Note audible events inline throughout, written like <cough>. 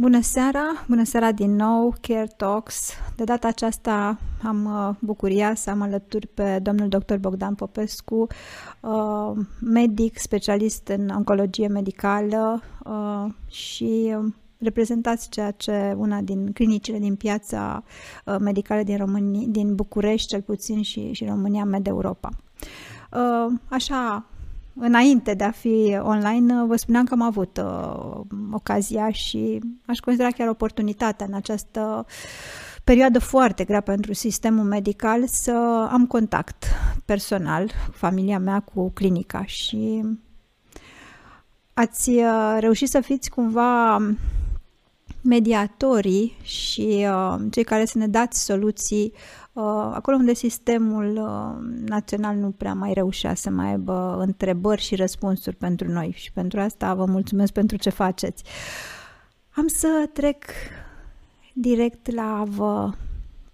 Bună seara, bună seara din nou, Care Talks. De data aceasta am uh, bucuria să am alături pe domnul dr. Bogdan Popescu, uh, medic, specialist în oncologie medicală uh, și reprezentați ceea ce una din clinicile din piața medicală din, România, din București, cel puțin, și, și România Med Europa. Așa, înainte de a fi online, vă spuneam că am avut uh, ocazia și aș considera chiar oportunitatea în această perioadă foarte grea pentru sistemul medical să am contact personal cu familia mea, cu clinica și ați uh, reușit să fiți cumva mediatorii și uh, cei care să ne dați soluții uh, acolo unde sistemul uh, național nu prea mai reușea să mai aibă întrebări și răspunsuri pentru noi și pentru asta vă mulțumesc pentru ce faceți. Am să trec direct la a vă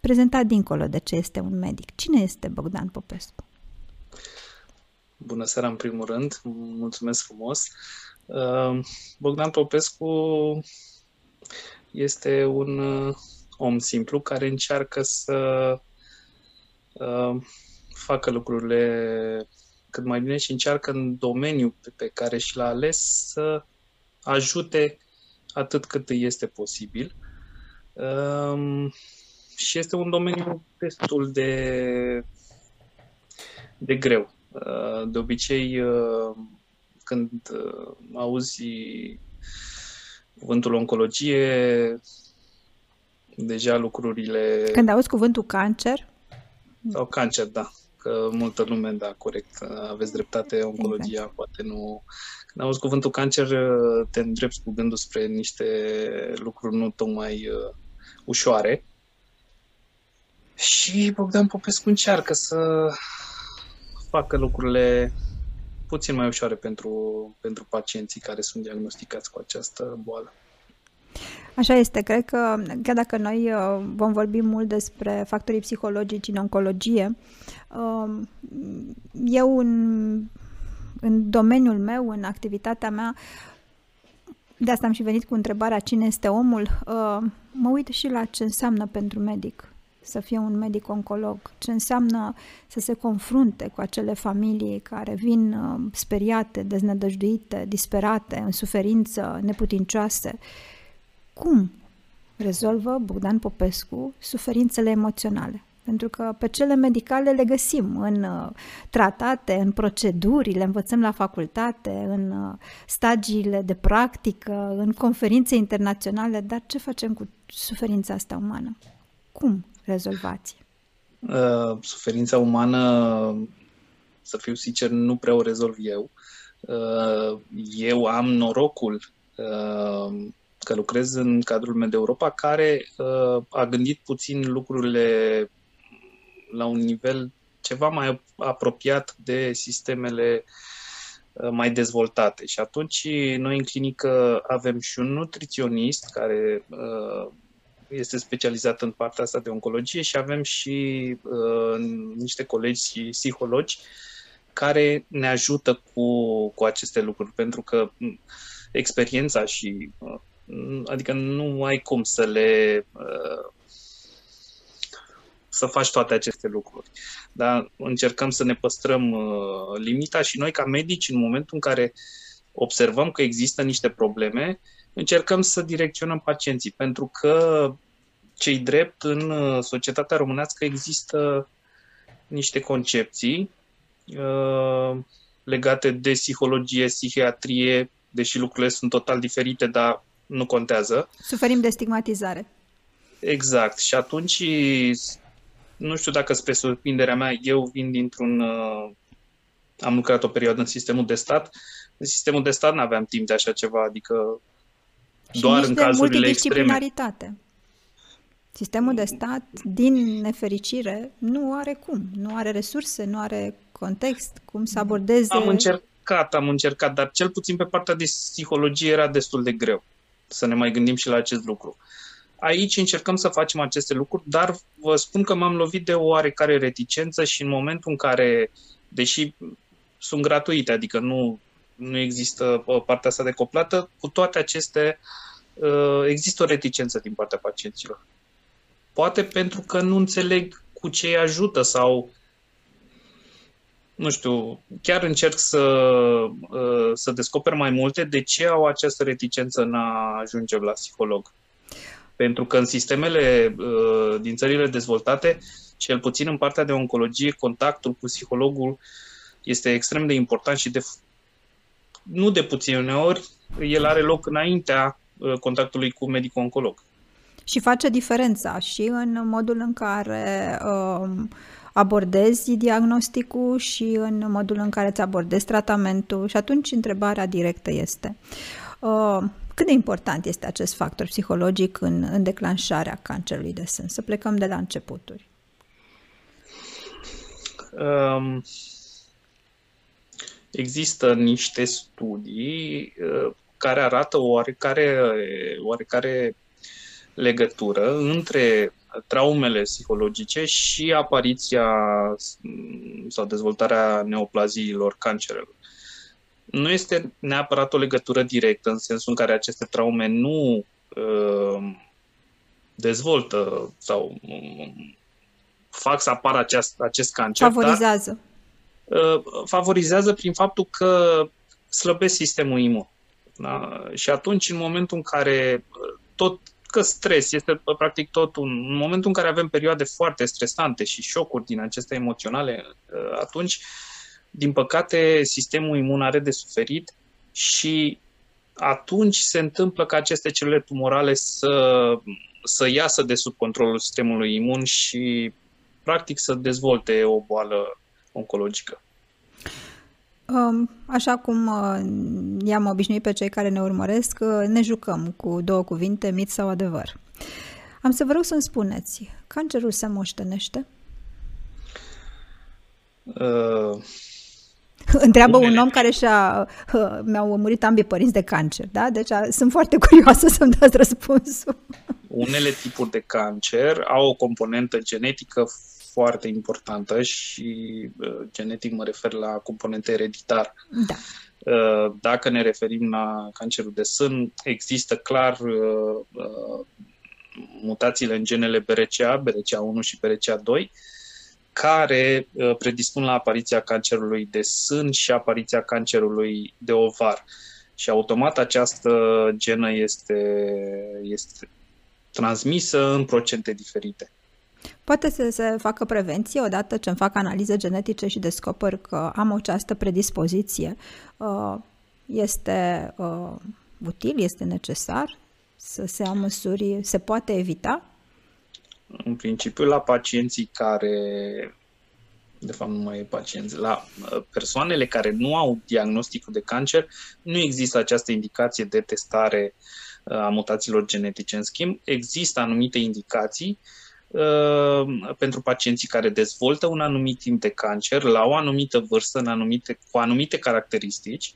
prezenta dincolo de ce este un medic. Cine este Bogdan Popescu? Bună seara în primul rând, mulțumesc frumos. Uh, Bogdan Popescu este un uh, om simplu care încearcă să uh, facă lucrurile cât mai bine și încearcă în domeniul pe, pe care și l-a ales să ajute atât cât îi este posibil. Um, și este un domeniu destul de, de greu. Uh, de obicei, uh, când uh, auzi cuvântul oncologie, deja lucrurile... Când auzi cuvântul cancer? Sau cancer, da. Că multă lume, da, corect, aveți dreptate, oncologia exact. poate nu... Când auzi cuvântul cancer, te îndrepți cu gândul spre niște lucruri nu tocmai uh, ușoare. Și Bogdan Popescu încearcă să facă lucrurile puțin mai ușoare pentru, pentru pacienții care sunt diagnosticați cu această boală. Așa este, cred că chiar dacă noi uh, vom vorbi mult despre factorii psihologici în oncologie, uh, eu în, în domeniul meu, în activitatea mea, de asta am și venit cu întrebarea cine este omul, uh, mă uit și la ce înseamnă pentru medic să fie un medic oncolog, ce înseamnă să se confrunte cu acele familii care vin uh, speriate, deznădăjduite, disperate, în suferință, neputincioase. Cum rezolvă Bogdan Popescu suferințele emoționale? Pentru că pe cele medicale le găsim în uh, tratate, în proceduri, le învățăm la facultate, în uh, stagiile de practică, în conferințe internaționale, dar ce facem cu suferința asta umană? Cum rezolvați? Uh, suferința umană, să fiu sincer, nu prea o rezolv eu. Uh, eu am norocul uh, că lucrez în cadrul Med Europa, care uh, a gândit puțin lucrurile la un nivel ceva mai apropiat de sistemele uh, mai dezvoltate. Și atunci noi în clinică avem și un nutriționist care uh, este specializat în partea asta de oncologie și avem și uh, niște colegi psihologi care ne ajută cu, cu aceste lucruri, pentru că experiența și uh, adică nu ai cum să le uh, să faci toate aceste lucruri. Dar încercăm să ne păstrăm uh, limita și noi ca medici în momentul în care observăm că există niște probleme, încercăm să direcționăm pacienții, pentru că cei drept în uh, societatea românească există niște concepții uh, legate de psihologie, psihiatrie, deși lucrurile sunt total diferite, dar nu contează. Suferim de stigmatizare. Exact. Și atunci, nu știu dacă spre surprinderea mea, eu vin dintr-un... Uh, am lucrat o perioadă în sistemul de stat. În sistemul de stat nu aveam timp de așa ceva, adică și doar în cazurile extreme. Sistemul de stat, din nefericire, nu are cum, nu are resurse, nu are context, cum să abordeze... Am încercat, am încercat, dar cel puțin pe partea de psihologie era destul de greu să ne mai gândim și la acest lucru. Aici încercăm să facem aceste lucruri, dar vă spun că m-am lovit de o oarecare reticență și în momentul în care, deși sunt gratuite, adică nu, nu există partea asta de coplată, cu toate aceste uh, există o reticență din partea pacienților. Poate pentru că nu înțeleg cu ce îi ajută sau nu știu, chiar încerc să, uh, să descoper mai multe de ce au această reticență în a ajunge la psiholog. Pentru că în sistemele uh, din țările dezvoltate, cel puțin în partea de oncologie, contactul cu psihologul este extrem de important și de nu de puține ori el are loc înaintea uh, contactului cu medicul oncolog. Și face diferența și în modul în care uh, abordezi diagnosticul și în modul în care îți abordezi tratamentul și atunci întrebarea directă este uh, cât de important este acest factor psihologic în, în declanșarea cancerului de sân? Să plecăm de la începuturi. Um, există niște studii uh, care arată oarecare, oarecare legătură între traumele psihologice și apariția sau dezvoltarea neoplaziilor cancerelor. Nu este neapărat o legătură directă, în sensul în care aceste traume nu uh, dezvoltă sau um, fac să apară aceast, acest cancer. Favorizează. Dar, uh, favorizează prin faptul că slăbesc sistemul imun. Da? Și atunci, în momentul în care uh, tot că stres este practic tot un, în momentul în care avem perioade foarte stresante și șocuri din acestea emoționale, uh, atunci, din păcate, sistemul imun are de suferit și atunci se întâmplă ca aceste celule tumorale să, să iasă de sub controlul sistemului imun și, practic, să dezvolte o boală oncologică. Um, așa cum uh, i-am obișnuit pe cei care ne urmăresc, uh, ne jucăm cu două cuvinte, mit sau adevăr. Am să vă rog să-mi spuneți, cancerul se moștenește? Uh, <laughs> Întreabă unele... un om care și-a, uh, mi-au murit ambii părinți de cancer, da? Deci a, sunt foarte curioasă <laughs> să-mi dați răspunsul. Unele tipuri de cancer au o componentă genetică foarte importantă și uh, genetic mă refer la componente ereditar. Da. Uh, dacă ne referim la cancerul de sân, există clar uh, uh mutațiile în genele BRCA, BRCA1 și BRCA2, care uh, predispun la apariția cancerului de sân și apariția cancerului de ovar. Și automat această genă este, este transmisă în procente diferite. Poate să se facă prevenție odată ce îmi fac analize genetice și descoper că am această predispoziție. Uh, este uh, util, este necesar să se ia măsuri, se poate evita? În principiu, la pacienții care, de fapt nu mai e pacienți, la uh, persoanele care nu au diagnosticul de cancer, nu există această indicație de testare a mutațiilor genetice. În schimb, există anumite indicații uh, Uh, pentru pacienții care dezvoltă un anumit timp de cancer la o anumită vârstă, în anumite, cu anumite caracteristici,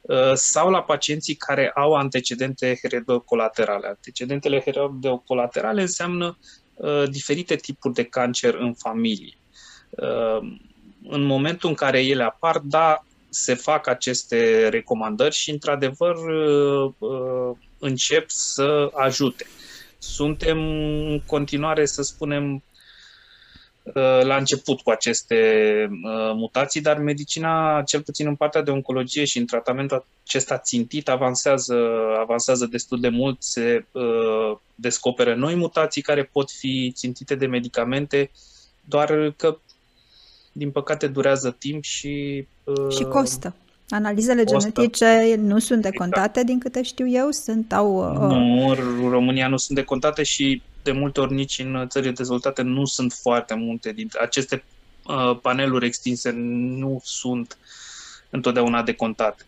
uh, sau la pacienții care au antecedente heredocolaterale. Antecedentele heredocolaterale înseamnă uh, diferite tipuri de cancer în familie. În momentul în care ele apar, da, se fac aceste recomandări și, într-adevăr, încep să ajute suntem în continuare, să spunem, uh, la început cu aceste uh, mutații, dar medicina, cel puțin în partea de oncologie și în tratamentul acesta țintit, avansează, avansează destul de mult, se uh, descoperă noi mutații care pot fi țintite de medicamente, doar că, din păcate, durează timp și... Uh, și costă. Analizele genetice nu sunt decontate, exact. din câte știu eu, sunt au... Uh... Nu, în România nu sunt decontate și de multe ori nici în țările dezvoltate nu sunt foarte multe dintre aceste uh, paneluri extinse nu sunt întotdeauna decontate.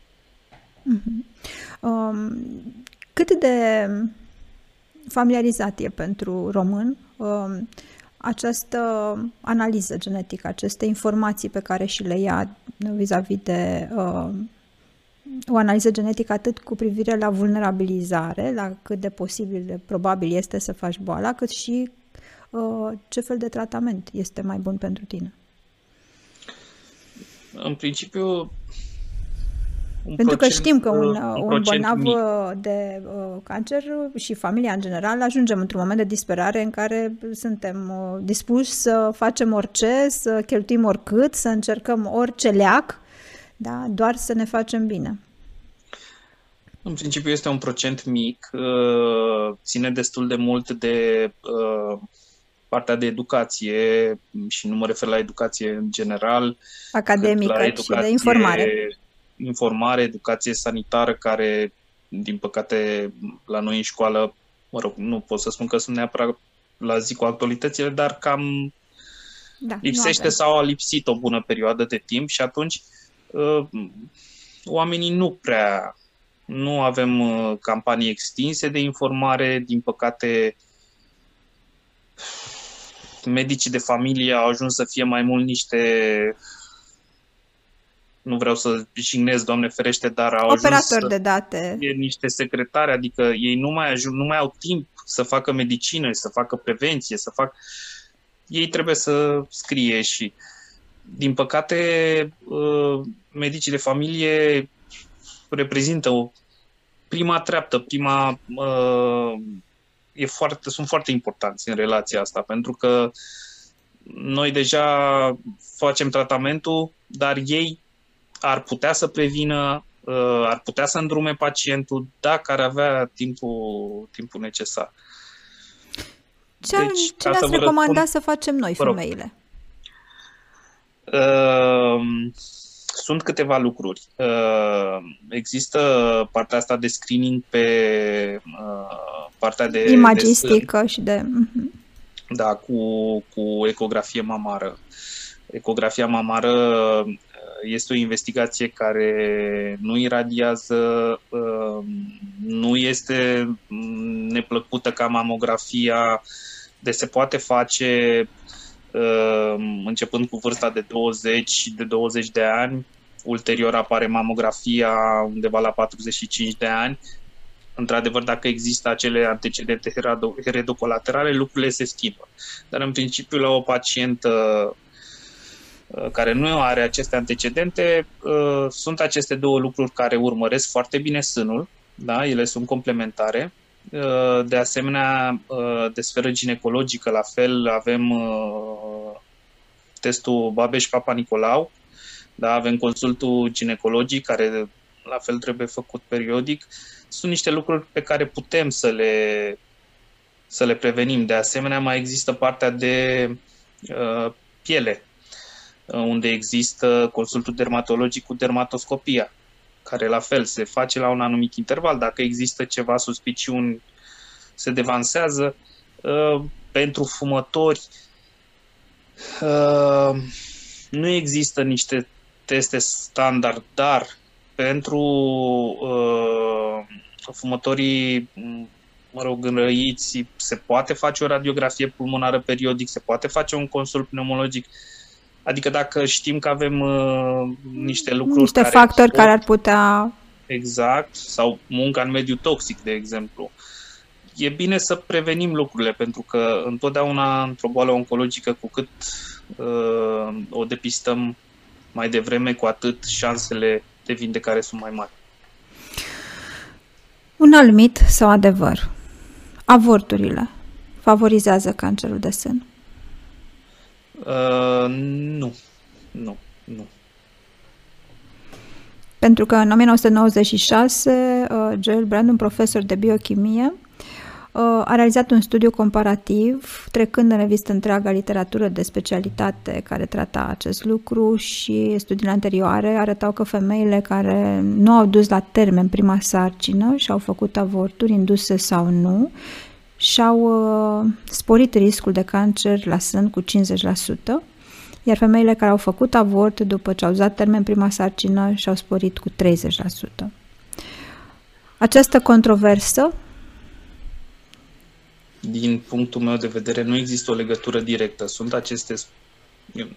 Uh-huh. Um, cât de familiarizat e pentru român um, această analiză genetică, aceste informații pe care și le ia vis-a-vis de uh, o analiză genetică atât cu privire la vulnerabilizare, la cât de posibil, de probabil este să faci boala, cât și uh, ce fel de tratament este mai bun pentru tine. În principiu, Un Pentru procent, că știm că un, un, un bolnav mic. de uh, cancer și familia în general ajungem într-un moment de disperare în care suntem uh, dispuși să facem orice, să cheltuim oricât, să încercăm orice leac, da? doar să ne facem bine. În principiu este un procent mic, uh, ține destul de mult de uh, partea de educație și nu mă refer la educație în general. Academică la educație, și de informare. Informare, educație sanitară, care, din păcate, la noi în școală, mă rog, nu pot să spun că sunt neapărat la zi cu actualitățile, dar cam da, lipsește sau a lipsit o bună perioadă de timp și atunci uh, oamenii nu prea nu avem uh, campanii extinse de informare, din păcate medicii de familie au ajuns să fie mai mult niște nu vreau să jignesc, Doamne ferește, dar au Operator ajuns să de date. fie niște secretari, adică ei nu mai, ajung, nu mai au timp să facă medicină, să facă prevenție, să facă... Ei trebuie să scrie și, din păcate, uh, medicii de familie reprezintă o prima treaptă, prima uh, e foarte, sunt foarte importanți în relația asta, pentru că noi deja facem tratamentul, dar ei ar putea să prevină, uh, ar putea să îndrume pacientul dacă ar avea timpul, timpul necesar. Ce, deci, ce ne-ați recomandat să facem noi, femeile? Uh, sunt câteva lucruri. Uh, există partea asta de screening pe uh, partea de... Imagistică de, și de... Mhm. Da, cu, cu ecografie mamară. Ecografia mamară uh, este o investigație care nu iradiază, nu este neplăcută ca mamografia, de se poate face începând cu vârsta de 20 de 20 de ani, ulterior apare mamografia undeva la 45 de ani. Într-adevăr, dacă există acele antecedente heredocolaterale, lucrurile se schimbă. Dar, în principiu, la o pacientă uh, care nu are aceste antecedente, uh, sunt aceste două lucruri care urmăresc foarte bine sânul, da? ele sunt complementare. Uh, de asemenea, de sferă ginecologică, la fel, avem testul Babeș-Papa Nicolau, da? avem consultul ginecologic care la fel trebuie făcut periodic. Sunt niște lucruri pe care putem să le, să le prevenim. De asemenea, mai există partea de uh, piele, uh, unde există consultul dermatologic cu dermatoscopia, care la fel se face la un anumit interval. Dacă există ceva suspiciuni, se devansează. Uh, pentru fumători, uh, nu există niște teste standard, dar pentru uh, fumătorii, mă rog, înrăiți, se poate face o radiografie pulmonară periodic, se poate face un consult pneumologic. Adică dacă știm că avem uh, niște lucruri Niște care factori pot, care ar putea... Exact, sau munca în mediu toxic, de exemplu. E bine să prevenim lucrurile, pentru că întotdeauna într-o boală oncologică, cu cât uh, o depistăm mai devreme, cu atât șansele de vindecare sunt mai mari. Un alt mit sau adevăr. Avorturile favorizează cancerul de sân? Uh, nu. Nu. Nu. Pentru că în 1996, uh, Joel Brand, un profesor de biochimie, a realizat un studiu comparativ, trecând în revistă întreaga literatură de specialitate care trata acest lucru și studiile anterioare arătau că femeile care nu au dus la termen prima sarcină și au făcut avorturi induse sau nu, și-au uh, sporit riscul de cancer la sân cu 50%, iar femeile care au făcut avort după ce au dat termen prima sarcină și-au sporit cu 30%. Această controversă din punctul meu de vedere, nu există o legătură directă. Sunt aceste,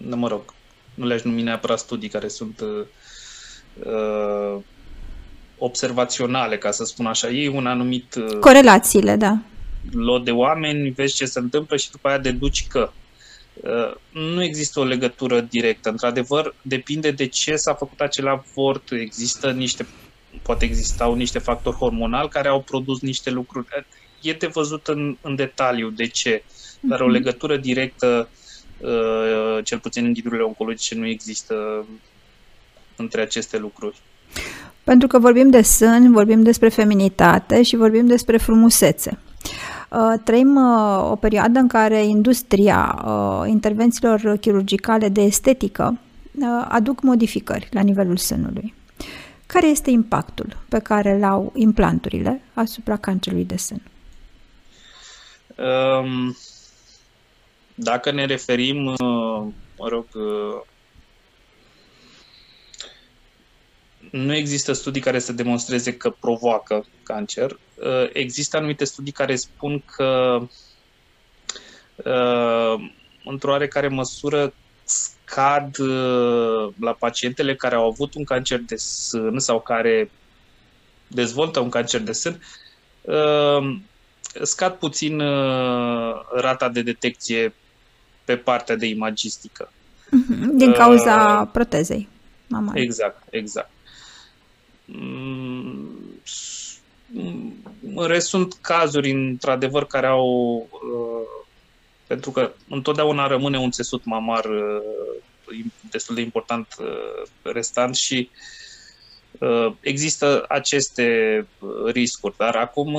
mă rog, nu le-aș numi neapărat studii care sunt uh, uh, observaționale, ca să spun așa. Ei un anumit... Uh, Corelațiile, da. Lot de oameni, vezi ce se întâmplă și după aia deduci că. nu există o legătură directă. Într-adevăr, depinde de ce s-a făcut acel avort. Există niște, poate existau niște factori hormonali care au produs niște lucruri. E de văzut în, în detaliu de ce, dar o mhm. legătură directă, cel puțin în ghidurile oncologice, nu există între aceste lucruri. Pentru că vorbim de sân, vorbim despre feminitate și vorbim despre frumusețe. Uh, trăim uh, o perioadă în care industria uh, intervențiilor chirurgicale de estetică aduc modificări la nivelul sânului. Care este impactul pe care îl au implanturile asupra cancerului de sân? Um, dacă ne referim, mă rog, nu există studii care să demonstreze că provoacă cancer. Uh, există anumite studii care spun că uh, într-o oarecare măsură scad uh, la pacientele care au avut un cancer de sân sau care dezvoltă un cancer de sân, scad puțin rata de detecție pe partea de imagistică. Mhm, din cauza uh, protezei mamare. Exact, exact. Mm, în rest, sunt cazuri, într-adevăr, care au. Uh, pentru că întotdeauna rămâne un țesut mamar uh, destul de important uh, restant și există aceste riscuri. Dar acum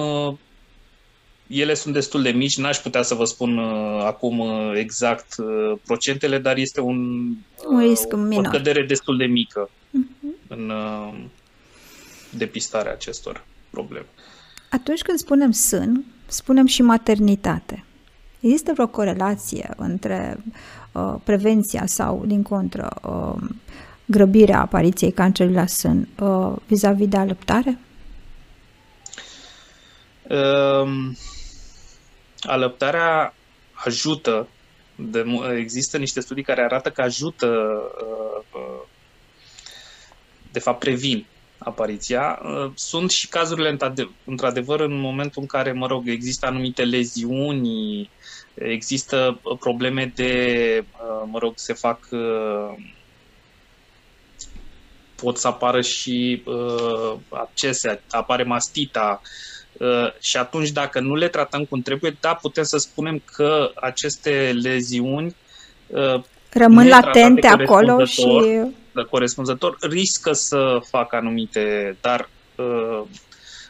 ele sunt destul de mici, n-aș putea să vă spun acum exact procentele, dar este un, un risc minor. o cădere destul de mică uh-huh. în depistarea acestor probleme. Atunci când spunem sân, spunem și maternitate. Există vreo corelație între uh, prevenția sau, din contră, uh, grăbirea apariției cancerului la sân uh, vis-a-vis de alăptare? Uh, alăptarea ajută. De, există niște studii care arată că ajută, uh, uh, de fapt previn apariția. Uh, sunt și cazurile, într-adevăr, în momentul în care, mă rog, există anumite leziuni, există probleme de, uh, mă rog, se fac uh, pot să apară și abcese, apare mastita, și atunci, dacă nu le tratăm cum trebuie, da, putem să spunem că aceste leziuni rămân latente acolo și corespunzător riscă să facă anumite, dar uh,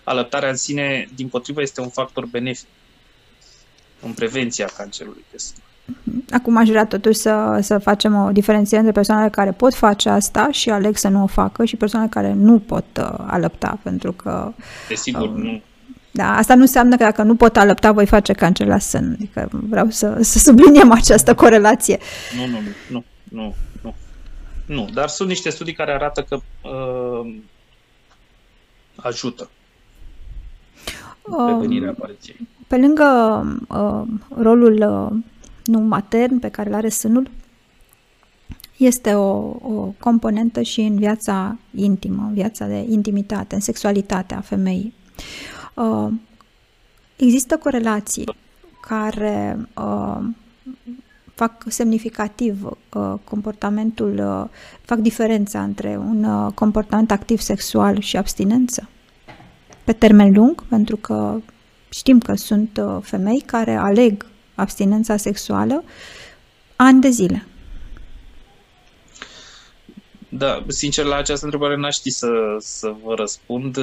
alăptarea în sine, din potrivă, este un factor benefic în prevenția cancerului de sân. Acum aș vrea totuși să, să facem o diferențiere între persoanele care pot face asta și aleg să nu o facă și persoanele care nu pot uh, alăpta, pentru că... Desigur, uh, nu. Da, asta nu înseamnă că dacă nu pot alăpta, voi face cancer la sân. Adică vreau să, să subliniem această corelație. Nu, nu, nu, nu, nu. Nu, dar sunt niște studii care arată că uh, ajută prevenirea um, apariției. Pe lângă uh, rolul uh, nu matern pe care îl are sânul, este o, o componentă și în viața intimă, în viața de intimitate, în sexualitatea femeii. Uh, există corelații care uh, fac semnificativ uh, comportamentul, uh, fac diferența între un uh, comportament activ sexual și abstinență? Pe termen lung, pentru că știm că sunt uh, femei care aleg abstinența sexuală ani de zile. Da, sincer, la această întrebare n-aș ști să, să vă răspund.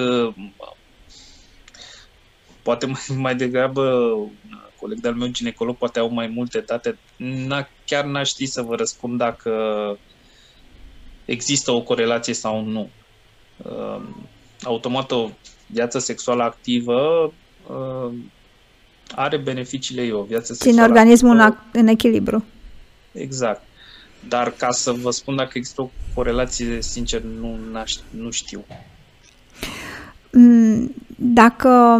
Poate mai, <laughs> mai degrabă coleg de-al meu ginecolog poate au mai multe date. N-a, chiar n-aș ști să vă răspund dacă există o corelație sau nu. Uh, automat o viață sexuală activă uh, are beneficiile ei, o viață sexuală Ține organismul activă. în echilibru. Exact. Dar ca să vă spun dacă există o corelație, sincer, nu, nu știu. Mm, dacă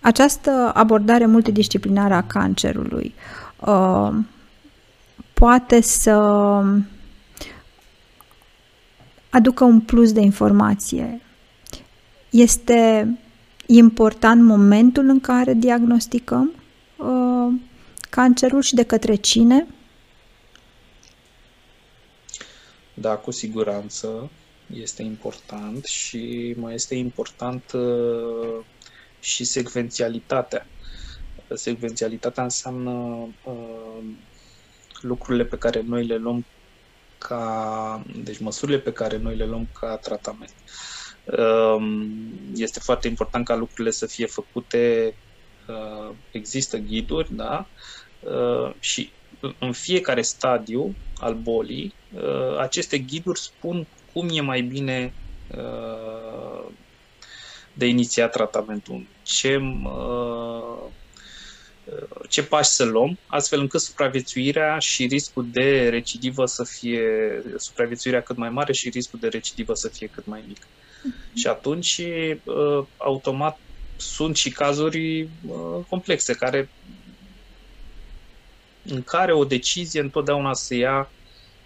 această abordare multidisciplinară a cancerului uh, poate să aducă un plus de informație. Este important momentul în care diagnosticăm uh, cancerul și de către cine? Da, cu siguranță este important și mai este important uh, și secvențialitatea. Secvențialitatea înseamnă uh, lucrurile pe care noi le luăm ca, deci măsurile pe care noi le luăm ca tratament. Uh, este foarte important ca lucrurile să fie făcute, uh, există ghiduri, da, uh, și în fiecare stadiu al bolii, uh, aceste ghiduri spun cum e mai bine uh, de inițiat tratamentul, ce, uh, ce pași să luăm, astfel încât supraviețuirea și riscul de recidivă să fie, supraviețuirea cât mai mare și riscul de recidivă să fie cât mai mic. Mm-hmm. Și atunci, automat, sunt și cazuri complexe care în care o decizie întotdeauna se ia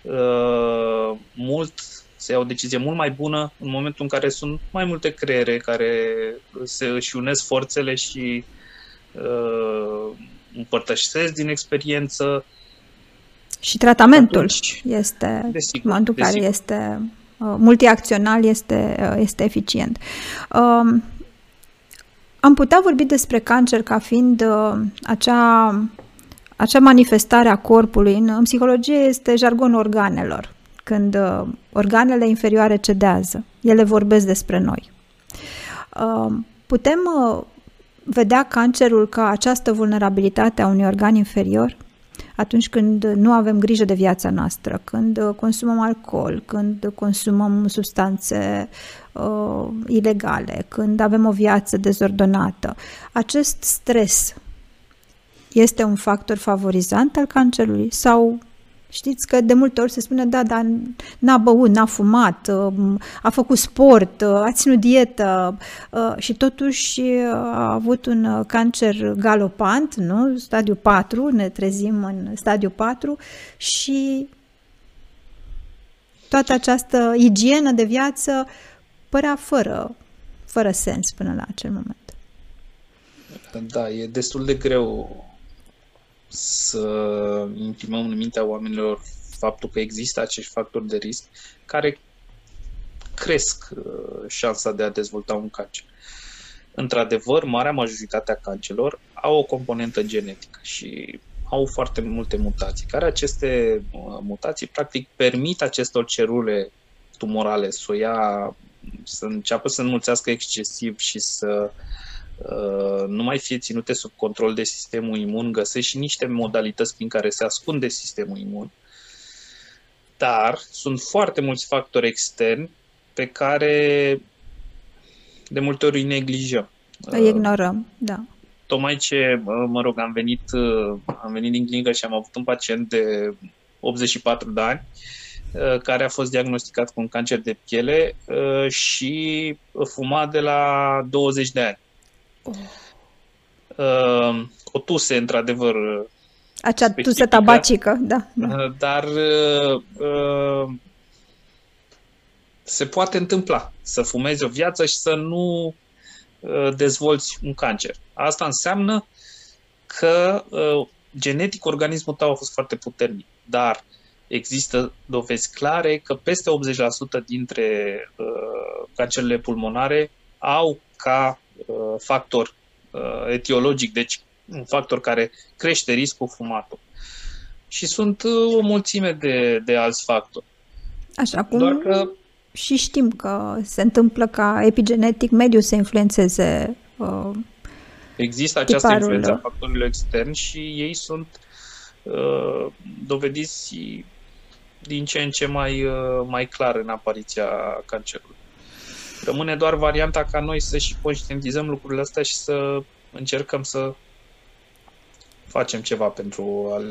uh, mult, se ia o decizie mult mai bună în momentul în care sunt mai multe creiere care se își unesc forțele și uh, împărtășesc din experiență. Și tratamentul Atunci, este, desigur, în momentul în care este uh, multiacțional, este, uh, este eficient. Uh, am putea vorbi despre cancer ca fiind uh, acea acea manifestare a corpului în, în psihologie este jargonul organelor. Când uh, organele inferioare cedează, ele vorbesc despre noi. Uh, putem uh, vedea cancerul ca această vulnerabilitate a unui organ inferior atunci când nu avem grijă de viața noastră, când uh, consumăm alcool, când consumăm substanțe uh, ilegale, când avem o viață dezordonată. Acest stres este un factor favorizant al cancerului sau Știți că de multe ori se spune, da, dar n-a băut, n-a fumat, um, a făcut sport, uh, a ținut dietă uh, și totuși uh, a avut un cancer galopant, nu? Stadiu 4, ne trezim în stadiu 4 și toată această igienă de viață părea fără, fără sens până la acel moment. Da, e destul de greu să imprimăm în mintea oamenilor faptul că există acești factori de risc care cresc uh, șansa de a dezvolta un cancer. Într-adevăr, marea majoritate a cancelor au o componentă genetică și au foarte multe mutații, care aceste uh, mutații practic permit acestor celule tumorale să o ia, să înceapă să înmulțească excesiv și să uh, Uh, nu mai fie ținute sub control de sistemul imun, găsești și niște modalități prin care se ascunde sistemul imun, dar sunt foarte mulți factori externi pe care de multe ori îi neglijăm. Îi ignorăm, da. Tocmai ce, mă rog, am venit, uh, am venit din clinică și am avut un pacient de 84 de ani uh, care a fost diagnosticat cu un cancer de piele și fuma de la 20 de ani. Uh, o tuse, într-adevăr. Acea specifică, tuse tabacică, da. da. Uh, dar uh, uh, se poate întâmpla să fumezi o viață și să nu uh, dezvolți un cancer. Asta înseamnă că uh, genetic organismul tău a fost foarte puternic, dar există dovezi clare că peste 80% dintre uh, cancerele pulmonare au ca Uh, factor uh, etiologic, deci un factor care crește riscul fumatul. Și sunt uh, o mulțime de, de alți factori. Așa cum Doar că... și știm că se întâmplă ca epigenetic mediul să influențeze uh, Există această tiparul. influență a factorilor externi și ei sunt uh, dovediți din ce în ce mai, uh, mai clar în apariția cancerului. Rămâne doar varianta ca noi să și conștientizăm lucrurile astea și să încercăm să facem ceva pentru a,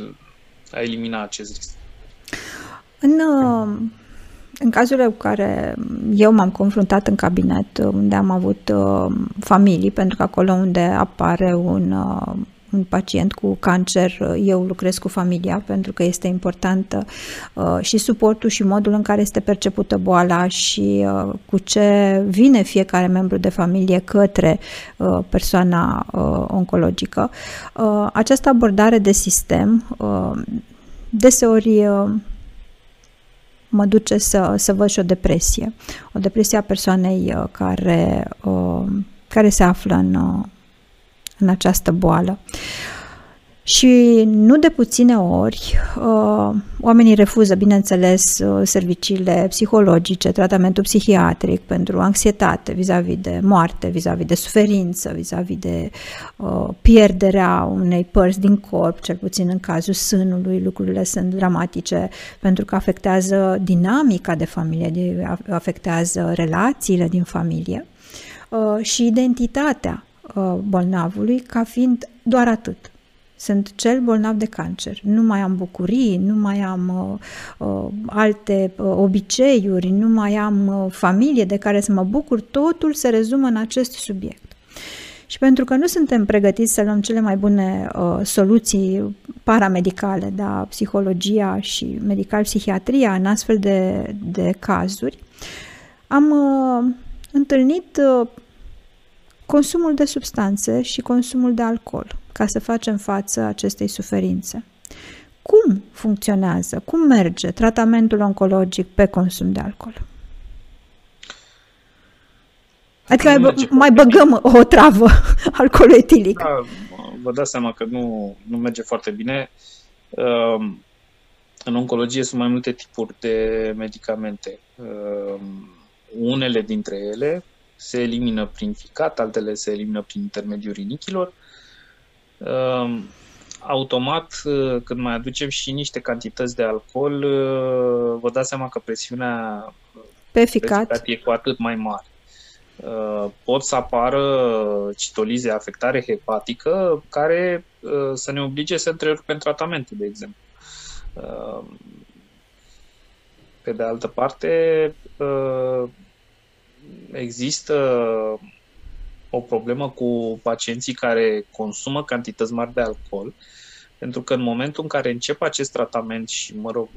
a elimina acest risc. În, uh, în cazurile cu care eu m-am confruntat în cabinet, unde am avut uh, familii, pentru că acolo unde apare un uh, un pacient cu cancer, eu lucrez cu familia pentru că este important uh, și suportul și modul în care este percepută boala și uh, cu ce vine fiecare membru de familie către uh, persoana uh, oncologică. Uh, această abordare de sistem uh, deseori uh, mă duce să, să văd și o depresie. O depresie a persoanei uh, care, uh, care se află în, uh, în această boală. Și nu de puține ori uh, oamenii refuză, bineînțeles, uh, serviciile psihologice, tratamentul psihiatric pentru anxietate vis-a-vis de moarte, vis-a-vis de suferință, vis-a-vis de uh, pierderea unei părți din corp, cel puțin în cazul sânului, lucrurile sunt dramatice pentru că afectează dinamica de familie, afectează relațiile din familie și identitatea bolnavului ca fiind doar atât sunt cel bolnav de cancer. Nu mai am bucurii, nu mai am uh, uh, alte uh, obiceiuri, nu mai am uh, familie de care să mă bucur, totul se rezumă în acest subiect. Și pentru că nu suntem pregătiți să luăm cele mai bune uh, soluții paramedicale, da, psihologia și medical-psihiatria în astfel de, de cazuri, am uh, întâlnit uh, consumul de substanțe și consumul de alcool ca să facem față acestei suferințe. Cum funcționează, cum merge tratamentul oncologic pe consum de alcool? Adică mai, mai băgăm o travă <laughs> alcool etilic. Da, vă dați seama că nu, nu merge foarte bine. Um, în oncologie sunt mai multe tipuri de medicamente. Um, unele dintre ele se elimină prin ficat, altele se elimină prin intermediul rinichilor Ehm, automat, eh, când mai aducem și niște cantități de alcool, eh, vă dați seama că presiunea pe ficat e cu atât mai mare. Eh, pot să apară citolize, afectare hepatică, care să ne oblige să întrerupem tratamentul, de exemplu. Ehm, pe de altă parte, există o problemă cu pacienții care consumă cantități mari de alcool, pentru că în momentul în care încep acest tratament și, mă rog,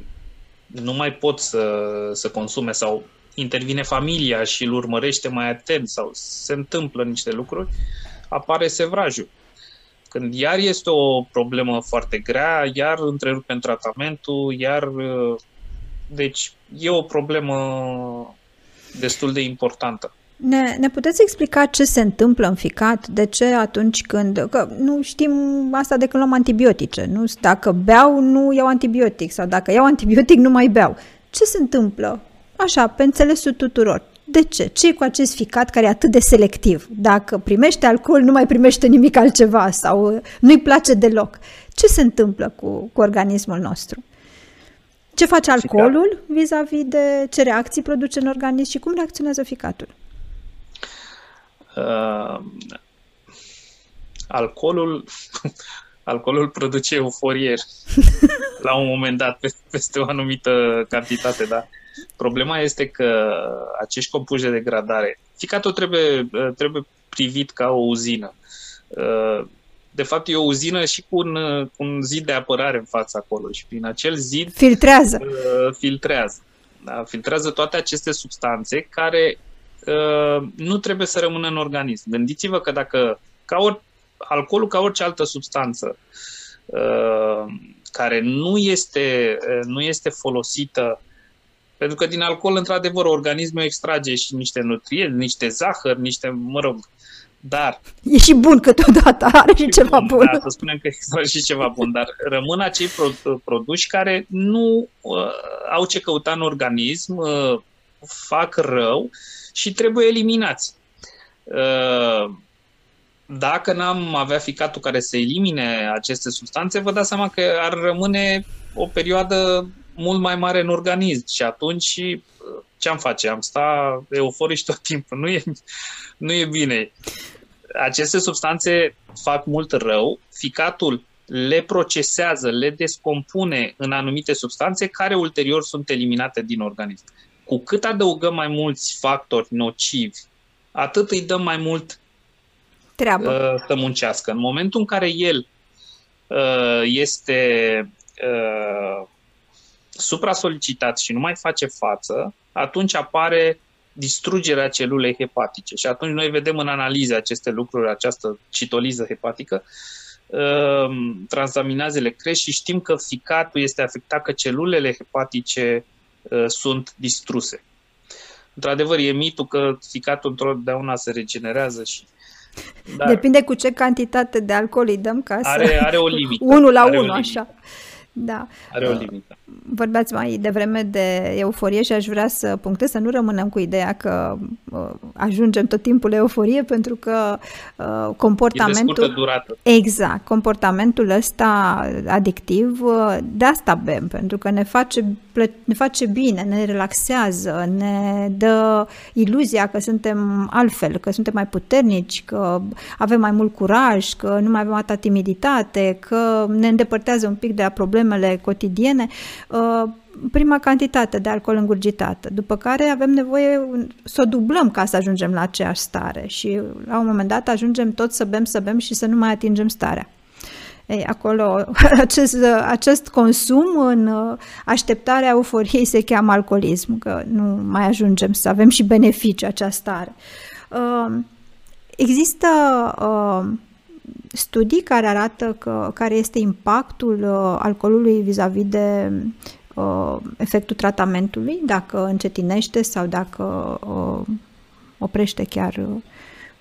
nu mai pot să, să consume sau intervine familia și îl urmărește mai atent sau se întâmplă niște lucruri, apare sevrajul. Când iar este o problemă foarte grea, iar întrerupem tratamentul, iar... Deci e o problemă destul de importantă. Ne, ne puteți explica ce se întâmplă în ficat? De ce atunci când... Că nu știm asta de când luăm antibiotice. Nu? Dacă beau, nu iau antibiotic. Sau dacă iau antibiotic, nu mai beau. Ce se întâmplă? Așa, pe înțelesul tuturor. De ce? ce cu acest ficat care e atât de selectiv? Dacă primește alcool, nu mai primește nimic altceva sau nu-i place deloc. Ce se întâmplă cu, cu organismul nostru? Ce face alcoolul vis-a-vis de ce reacții produce în organism și cum reacționează ficatul? uh, alcoolul, <laughs> alcoolul produce euforie <laughs> la un moment dat peste o anumită cantitate, dar problema este că acești compuși de degradare, ficatul trebuie, trebuie privit ca o uzină. Uh, de fapt, e o uzină și cu un, cu un zid de apărare în fața acolo și prin acel zid filtrează. Uh, filtrează. Da? Filtrează toate aceste substanțe care Uh, nu trebuie să rămână în organism. Gândiți-vă că dacă, ca or, alcoolul ca orice altă substanță uh, care nu este, uh, nu este folosită pentru că din alcool, într-adevăr, organismul extrage și niște nutrienți, niște zahăr, niște, mă rog, dar... E și bun câteodată, <laughs> are și, și ceva bun. bun. Da, să spunem că extrage și ceva bun, dar rămân acei produși care nu uh, au ce căuta în organism, uh, fac rău și trebuie eliminați. Uh, dacă n-am avea ficatul care să elimine aceste substanțe, vă dați seama că ar rămâne o perioadă mult mai mare în organism și atunci uh, ce am face? Am sta euforici <laughs> tot timpul. Nu e, nu e bine. Aceste substanțe fac mult rău. Ficatul le procesează, le descompune în anumite substanțe care ulterior sunt eliminate din organism cu cât adăugăm mai mulți factori nocivi, atât îi dăm mai mult treabă uh, să muncească. În momentul în care el uh, este uh, supra-solicitat și nu mai face față, atunci apare distrugerea celulei hepatice. Și atunci noi vedem în analize aceste lucruri, această citoliză hepatică, transaminazele cresc și știm că ficatul este afectat, că celulele hepatice sunt distruse. Într-adevăr, e mitul că ficatul întotdeauna se regenerează și dar Depinde cu ce cantitate de alcool îi dăm ca are, să... Are o limită. <laughs> Unul la unul, așa. Da. Are o limită. Vorbeați mai devreme de euforie și aș vrea să punctez să nu rămânem cu ideea că uh, ajungem tot timpul la euforie pentru că uh, comportamentul... E de durată. Exact. Comportamentul ăsta adictiv, uh, de asta bem, pentru că ne face, ne face bine, ne relaxează, ne dă iluzia că suntem altfel, că suntem mai puternici, că avem mai mult curaj, că nu mai avem atâta timiditate, că ne îndepărtează un pic de la problemele cotidiene. Uh, prima cantitate de alcool îngurgitată, după care avem nevoie să o dublăm ca să ajungem la aceeași stare și la un moment dat ajungem tot să bem, să bem și să nu mai atingem starea. Ei, acolo, <laughs> acest, acest consum în așteptarea euforiei se cheamă alcoolism, că nu mai ajungem să avem și beneficii această stare. Uh, există uh, studii care arată că, care este impactul uh, alcoolului vis-a-vis de uh, efectul tratamentului, dacă încetinește sau dacă uh, oprește chiar uh,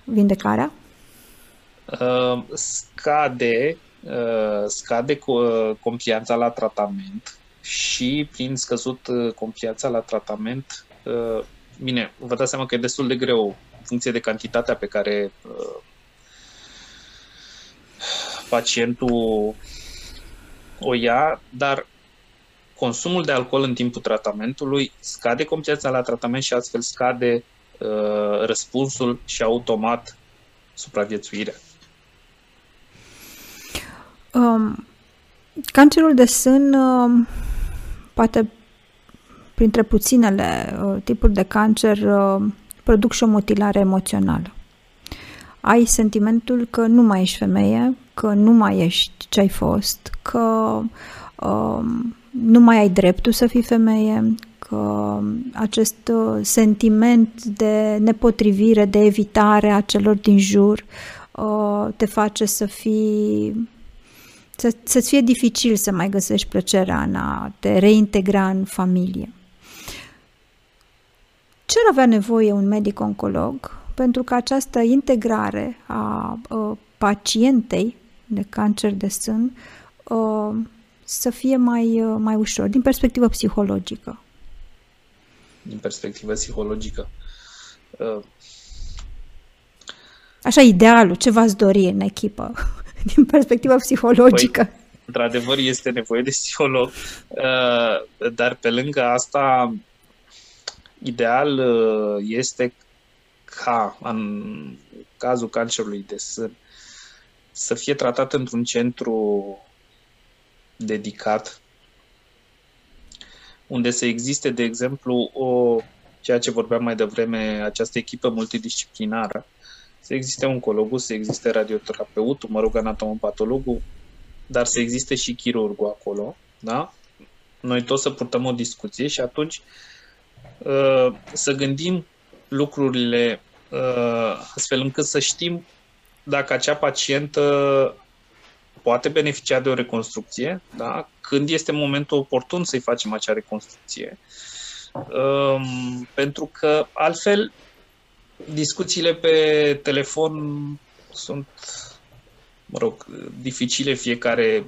vindecarea? Uh, scade, uh, scade cu, uh, complianța la tratament și prin scăzut uh, complianța la tratament, uh, bine, vă dați seama că e destul de greu în funcție de cantitatea pe care uh, pacientul o ia, dar consumul de alcool în timpul tratamentului scade complianța la tratament și astfel scade uh, răspunsul și automat supraviețuirea. Um, cancerul de sân uh, poate printre puținele uh, tipuri de cancer uh, produc și o mutilare emoțională. Ai sentimentul că nu mai ești femeie, că nu mai ești ce ai fost, că um, nu mai ai dreptul să fii femeie, că acest uh, sentiment de nepotrivire, de evitare a celor din jur uh, te face să fii să, să-ți fie dificil să mai găsești plăcerea în a te reintegra în familie. Ce ar avea nevoie un medic oncolog pentru că această integrare a, a pacientei de cancer de sân a, să fie mai, mai ușor, din perspectivă psihologică. Din perspectivă psihologică. Așa, idealul, ce v-ați dori în echipă, <laughs> din perspectivă psihologică? Păi, într-adevăr, este nevoie de psiholog, dar pe lângă asta, ideal este ca, în cazul cancerului de sân, să fie tratat într-un centru dedicat, unde să existe, de exemplu, o, ceea ce vorbeam mai devreme, această echipă multidisciplinară, să existe oncologul, să existe radioterapeutul, mă rog, anatomopatologul, dar să existe și chirurgul acolo, da? Noi toți să purtăm o discuție și atunci uh, să gândim lucrurile uh, astfel încât să știm dacă acea pacientă poate beneficia de o reconstrucție, da? când este momentul oportun să-i facem acea reconstrucție. Um, pentru că altfel discuțiile pe telefon sunt, mă rog, dificile, fiecare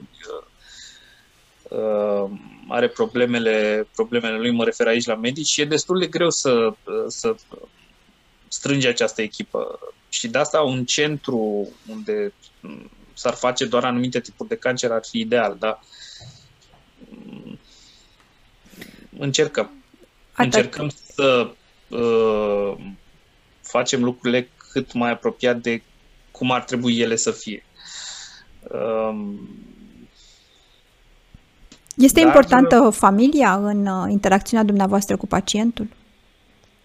uh, are problemele, problemele lui, mă refer aici la medici și e destul de greu să, să strânge această echipă. Și de asta un centru unde s-ar face doar anumite tipuri de cancer ar fi ideal, dar încercăm. Atac. Încercăm să uh, facem lucrurile cât mai apropiat de cum ar trebui ele să fie. Um, este dar, importantă familia în uh, interacțiunea dumneavoastră cu pacientul?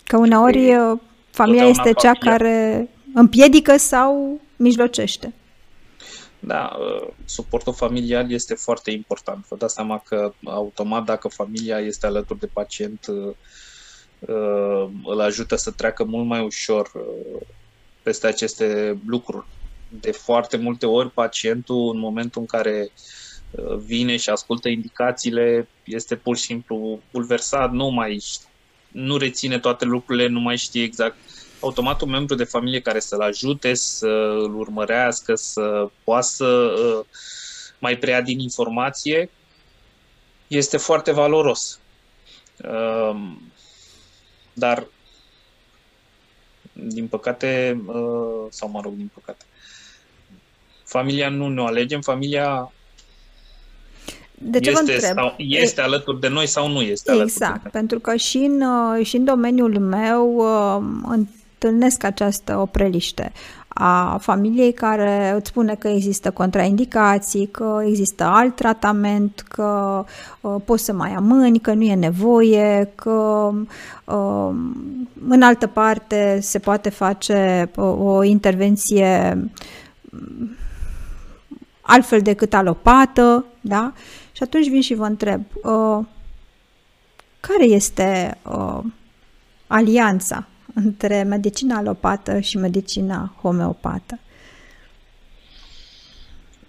Că uneori uh, Familia este cea familia. care împiedică sau mijlocește. Da, uh, suportul familial este foarte important. Vă dați seama că automat dacă familia este alături de pacient, uh, uh, îl ajută să treacă mult mai ușor peste aceste lucruri. De foarte multe ori pacientul în momentul în care uh, vine și ascultă indicațiile, este pur și simplu bulversat, nu mai nu reține toate lucrurile, nu mai știe exact. Automat un membru de familie care să-l ajute, să îl urmărească, să poată să uh, mai preia din informație, este foarte valoros. Um, dar, din păcate, uh, sau mă rog, din păcate, familia nu ne alegem, familia de ce este, vă întreb? Sau, este e... alături de noi sau nu este exact, alături de noi. pentru că și în, uh, și în domeniul meu uh, întâlnesc această opreliște a familiei care îți spune că există contraindicații, că există alt tratament, că uh, poți să mai amâni, că nu e nevoie, că uh, în altă parte se poate face o, uh, o intervenție mm, altfel decât alopată, da? Și atunci vin și vă întreb, uh, care este uh, alianța între medicina alopată și medicina homeopată?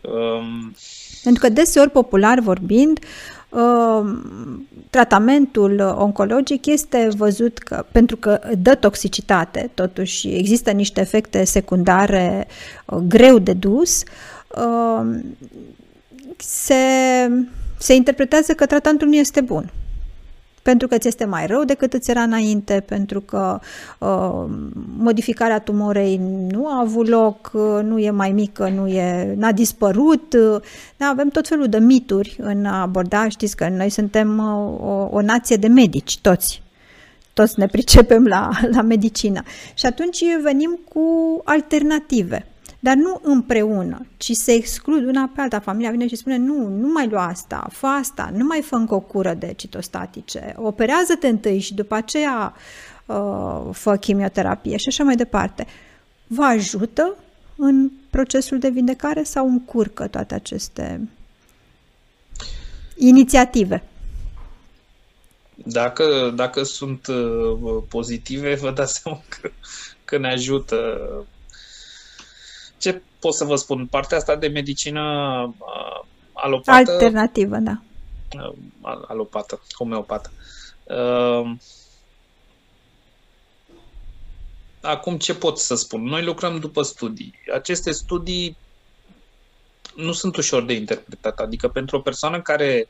Um... Pentru că deseori, popular vorbind, uh, tratamentul oncologic este văzut că, pentru că dă toxicitate, totuși există niște efecte secundare uh, greu de dus, uh, se, se interpretează că tratamentul nu este bun pentru că ți este mai rău decât îți era înainte, pentru că uh, modificarea tumorei nu a avut loc, uh, nu e mai mică, nu e, n-a dispărut. Uh, da, avem tot felul de mituri în a aborda. Știți că noi suntem uh, o, o nație de medici, toți. Toți ne <laughs> pricepem la, la medicină. Și atunci venim cu alternative dar nu împreună, ci se exclud una pe alta. Familia vine și spune, nu, nu mai lua asta, fă asta, nu mai fă încă o cură de citostatice, operează-te întâi și după aceea uh, fă chimioterapie și așa mai departe. Vă ajută în procesul de vindecare sau încurcă toate aceste inițiative? Dacă, dacă sunt uh, pozitive, vă dați <laughs> seama că, că ne ajută ce pot să vă spun? Partea asta de medicină uh, alopată... Alternativă, da. Uh, alopată, homeopată. Uh, acum ce pot să spun? Noi lucrăm după studii. Aceste studii nu sunt ușor de interpretat. Adică pentru o persoană care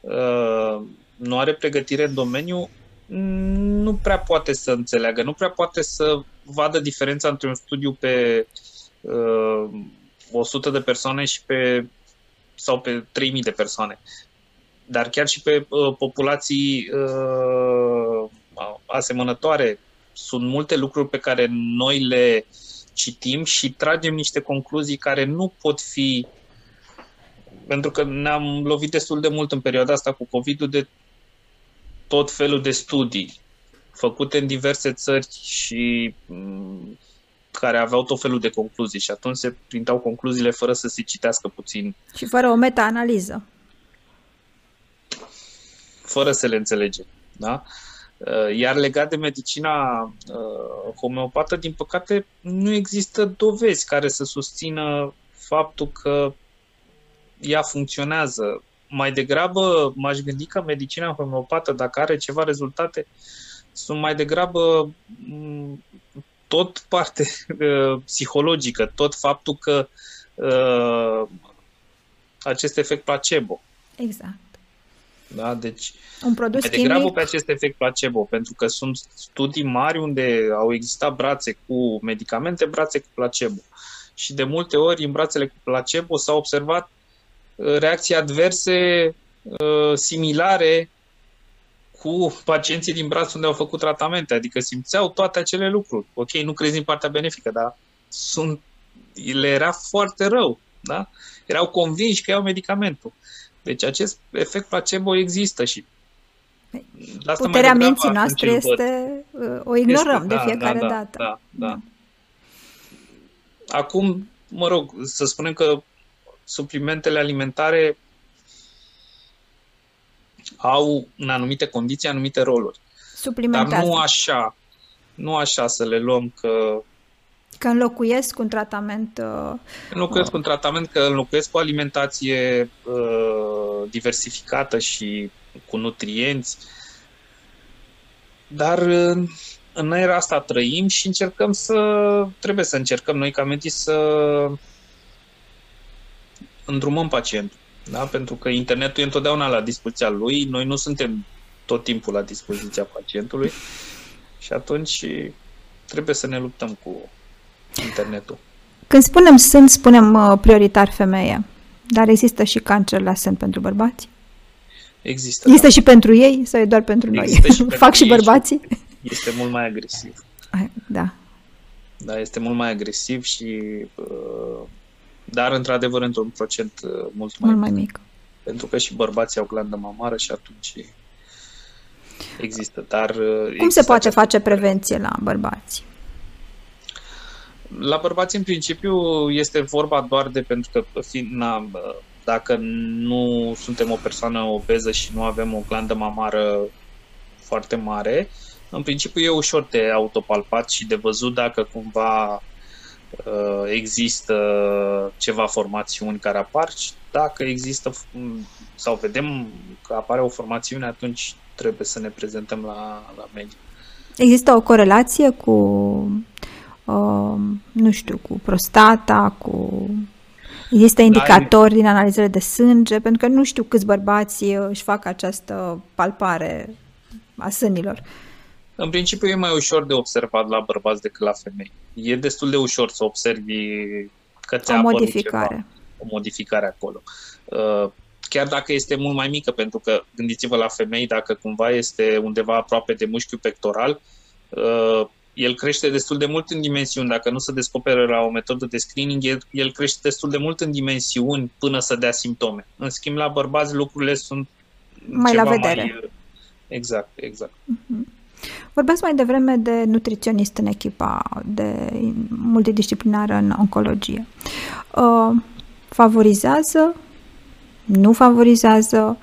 uh, nu are pregătire în domeniu, nu prea poate să înțeleagă, nu prea poate să vadă diferența între un studiu pe uh, 100 de persoane și pe sau pe 3000 de persoane. Dar chiar și pe uh, populații uh, asemănătoare sunt multe lucruri pe care noi le citim și tragem niște concluzii care nu pot fi pentru că ne-am lovit destul de mult în perioada asta cu COVID-ul de tot felul de studii făcute în diverse țări și mm, care aveau tot felul de concluzii și atunci se printau concluziile fără să se citească puțin. Și fără o meta-analiză. Fără să le înțelege. Da? Uh, iar legat de medicina uh, homeopată, din păcate, nu există dovezi care să susțină faptul că ea funcționează. Mai degrabă m-aș gândi că medicina homeopată, dacă are ceva rezultate, sunt mai degrabă mm, tot parte <laughs> uh, psihologică, tot faptul că uh, acest efect placebo. Exact. Da? Deci, un produs mai degrabă chimic... pe acest efect placebo, pentru că sunt studii mari unde au existat brațe cu medicamente, brațe cu placebo. Și de multe ori, în brațele cu placebo s-au observat uh, reacții adverse uh, similare cu pacienții din braț unde au făcut tratamente, adică simțeau toate acele lucruri. Ok, nu crezi în partea benefică, dar sunt, le era foarte rău, da? Erau convinși că iau medicamentul. Deci acest efect placebo există și asta Puterea minții noastre este, uh, o ignorăm este, de da, fiecare da, dată. Da, da, da. Acum, mă rog, să spunem că suplimentele alimentare au în anumite condiții anumite roluri. Dar nu așa, nu așa să le luăm că Că înlocuiesc un tratament... Uh, înlocuiesc uh, un tratament, că înlocuiesc o alimentație uh, diversificată și cu nutrienți. Dar uh, în era asta trăim și încercăm să... Trebuie să încercăm noi ca medici să îndrumăm pacientul. Da? Pentru că internetul e întotdeauna la dispoziția lui, noi nu suntem tot timpul la dispoziția pacientului <laughs> și atunci trebuie să ne luptăm cu internetul. Când spunem sân, spunem uh, prioritar femeie, dar există și cancer la sân pentru bărbați? Există. Este da. și pentru ei sau e doar pentru există noi? Și <laughs> Fac și bărbații? Și este mult mai agresiv. Da. Da, este mult mai agresiv și uh, dar într-adevăr într-un procent uh, mult mai, mult mai mic. Pentru că și bărbații au glandă mamară și atunci există. Dar uh, Cum există se poate face prevenție la bărbați? La bărbați, în principiu, este vorba doar de pentru că fi, na, dacă nu suntem o persoană obeză și nu avem o glandă mamară foarte mare, în principiu e ușor de autopalpat și de văzut dacă cumva uh, există ceva formațiuni care apar și dacă există sau vedem că apare o formațiune, atunci trebuie să ne prezentăm la, la medic. Există o corelație cu, uh, nu știu, cu prostata, cu... Există indicatori da, din analizele de sânge, pentru că nu știu câți bărbați își fac această palpare a sânilor. În principiu e mai ușor de observat la bărbați decât la femei. E destul de ușor să observi că ți-a o modificare. Ceva, o modificare acolo. Uh, chiar dacă este mult mai mică, pentru că gândiți-vă la femei, dacă cumva este undeva aproape de mușchiul pectoral, uh, el crește destul de mult în dimensiuni. Dacă nu se descoperă la o metodă de screening, el, el crește destul de mult în dimensiuni până să dea simptome. În schimb, la bărbați lucrurile sunt mai la vedere. Mai... Exact, exact. Uh-huh. Vorbeați mai devreme de nutriționist în echipa de multidisciplinară în oncologie. Uh, favorizează, nu favorizează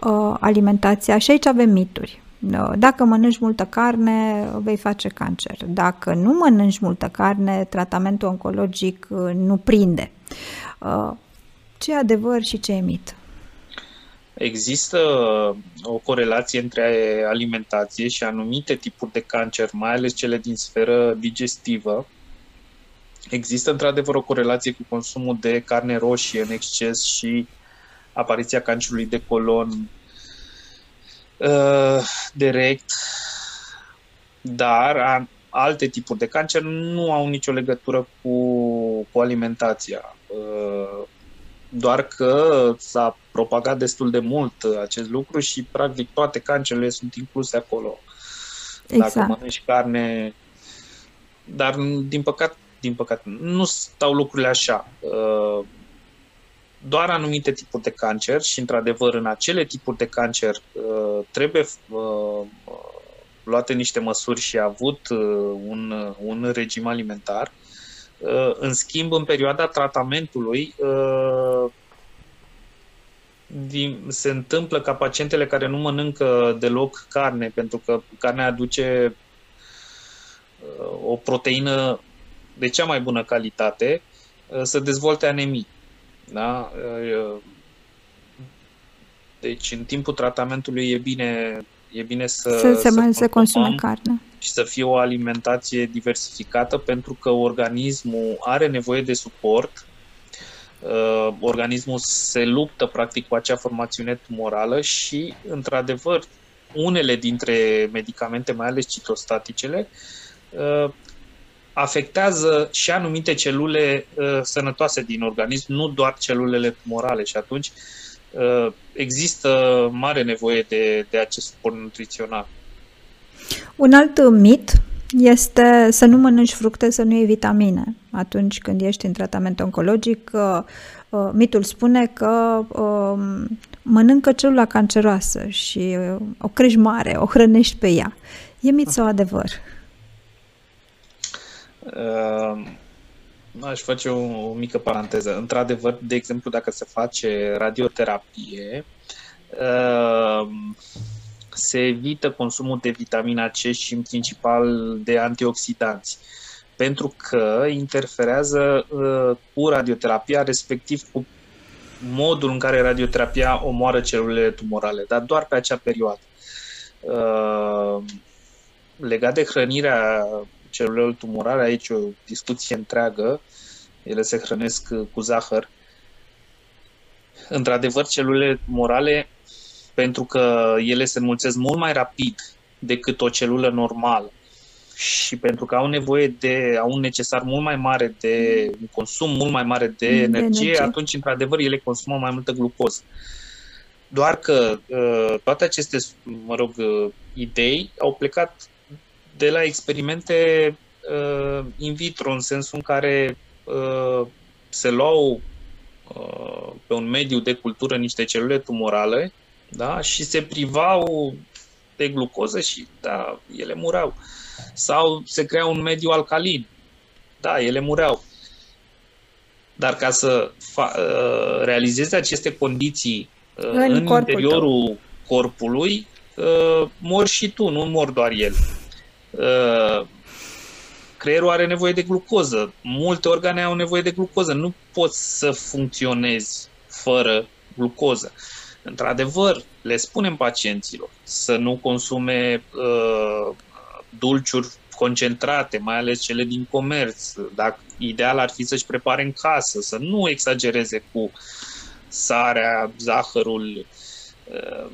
uh, alimentația și aici avem mituri. Uh, dacă mănânci multă carne, vei face cancer. Dacă nu mănânci multă carne, tratamentul oncologic nu prinde. Ce e adevăr și ce e mit? Există o corelație între alimentație și anumite tipuri de cancer, mai ales cele din sferă digestivă. Există într-adevăr o corelație cu consumul de carne roșie în exces și apariția cancerului de colon uh, direct, dar alte tipuri de cancer nu au nicio legătură cu, cu alimentația. Uh, doar că s-a propagat destul de mult acest lucru și practic toate cancerele sunt incluse acolo. Exact. Dacă mănânci carne... Dar din păcat, din păcat, nu stau lucrurile așa. Uh, doar anumite tipuri de cancer și, într-adevăr, în acele tipuri de cancer uh, trebuie uh, luate niște măsuri și avut un, un regim alimentar Uh, în schimb, în perioada tratamentului, uh, se întâmplă ca pacientele care nu mănâncă deloc carne, pentru că carnea aduce uh, o proteină de cea mai bună calitate, să dezvolte anemii. Da? Deci, în timpul tratamentului e bine E bine să, să, se, să, să consume carne. Și să fie o alimentație diversificată pentru că organismul are nevoie de suport. Uh, organismul se luptă practic cu acea formațiune tumorală și, într-adevăr, unele dintre medicamente, mai ales citostaticele, uh, afectează și anumite celule uh, sănătoase din organism, nu doar celulele tumorale și atunci uh, Uh, există mare nevoie de, de acest suport nutrițional. Un alt mit este să nu mănânci fructe, să nu iei vitamine. Atunci când ești în tratament oncologic, uh, uh, mitul spune că um, mănâncă celula canceroasă și o crești mare, o hrănești pe ea. E mit sau adevăr? Uh, Aș face o, o mică paranteză. Într-adevăr, de exemplu, dacă se face radioterapie, uh, se evită consumul de vitamina C și în principal de antioxidanți. pentru că interferează uh, cu radioterapia, respectiv cu modul în care radioterapia omoară celulele tumorale, dar doar pe acea perioadă. Uh, legat de hrănirea celulelor tumorale, aici o discuție întreagă, ele se hrănesc cu zahăr. Într-adevăr, celulele tumorale, pentru că ele se înmulțesc mult mai rapid decât o celulă normală, și pentru că au nevoie de, au un necesar mult mai mare de un consum mult mai mare de, de energie, energie, atunci, într-adevăr, ele consumă mai multă glucoză. Doar că uh, toate aceste, mă rog, uh, idei au plecat de la experimente uh, in vitro, în sensul în care uh, se luau uh, pe un mediu de cultură niște celule tumorale da? și se privau de glucoză și da, ele murau. Sau se crea un mediu alcalin. Da, ele mureau. Dar ca să fa- uh, realizeze aceste condiții uh, în, în interiorul tău. corpului, uh, mor și tu, nu mor doar el. Creierul are nevoie de glucoză. Multe organe au nevoie de glucoză. Nu poți să funcționezi fără glucoză. Într-adevăr, le spunem pacienților să nu consume uh, dulciuri concentrate, mai ales cele din comerț. Dacă ideal ar fi să-și prepare în casă, să nu exagereze cu sarea, zahărul, uh,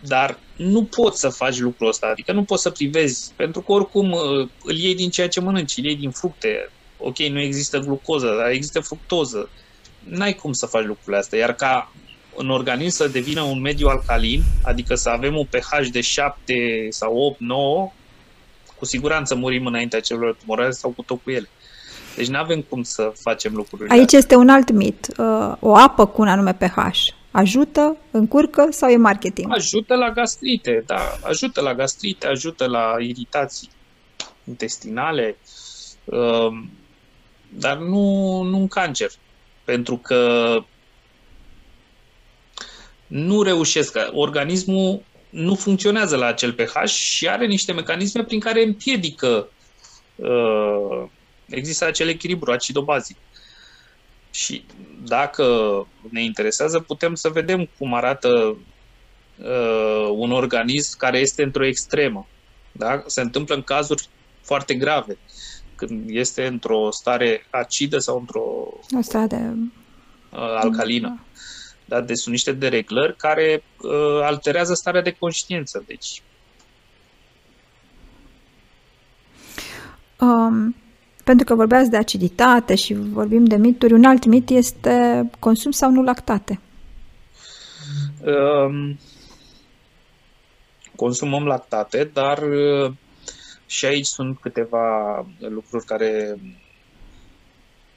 dar nu poți să faci lucrul ăsta, adică nu poți să privezi, pentru că oricum uh, îl iei din ceea ce mănânci, îl iei din fructe. Ok, nu există glucoză, dar există fructoză. N-ai cum să faci lucrurile astea, iar ca în organism să devină un mediu alcalin, adică să avem un pH de 7 sau 8, 9, cu siguranță murim înaintea celor tumorale sau cu tot cu ele. Deci nu avem cum să facem lucrurile Aici astea. este un alt mit. Uh, o apă cu un anume pH ajută, încurcă sau e marketing? Ajută la gastrite, da. Ajută la gastrite, ajută la iritații intestinale, uh, dar nu, nu în cancer. Pentru că nu reușesc. Organismul nu funcționează la acel pH și are niște mecanisme prin care împiedică uh, există acel echilibru acidobazic. Și dacă ne interesează, putem să vedem cum arată uh, un organism care este într-o extremă. Da? Se întâmplă în cazuri foarte grave, când este într-o stare acidă sau într-o o stare uh, alcalină. Da? Deci sunt niște dereglări care uh, alterează starea de conștiință. Deci. Um, pentru că vorbeați de aciditate și vorbim de mituri, un alt mit este consum sau nu lactate. Um, consumăm lactate, dar uh, și aici sunt câteva lucruri care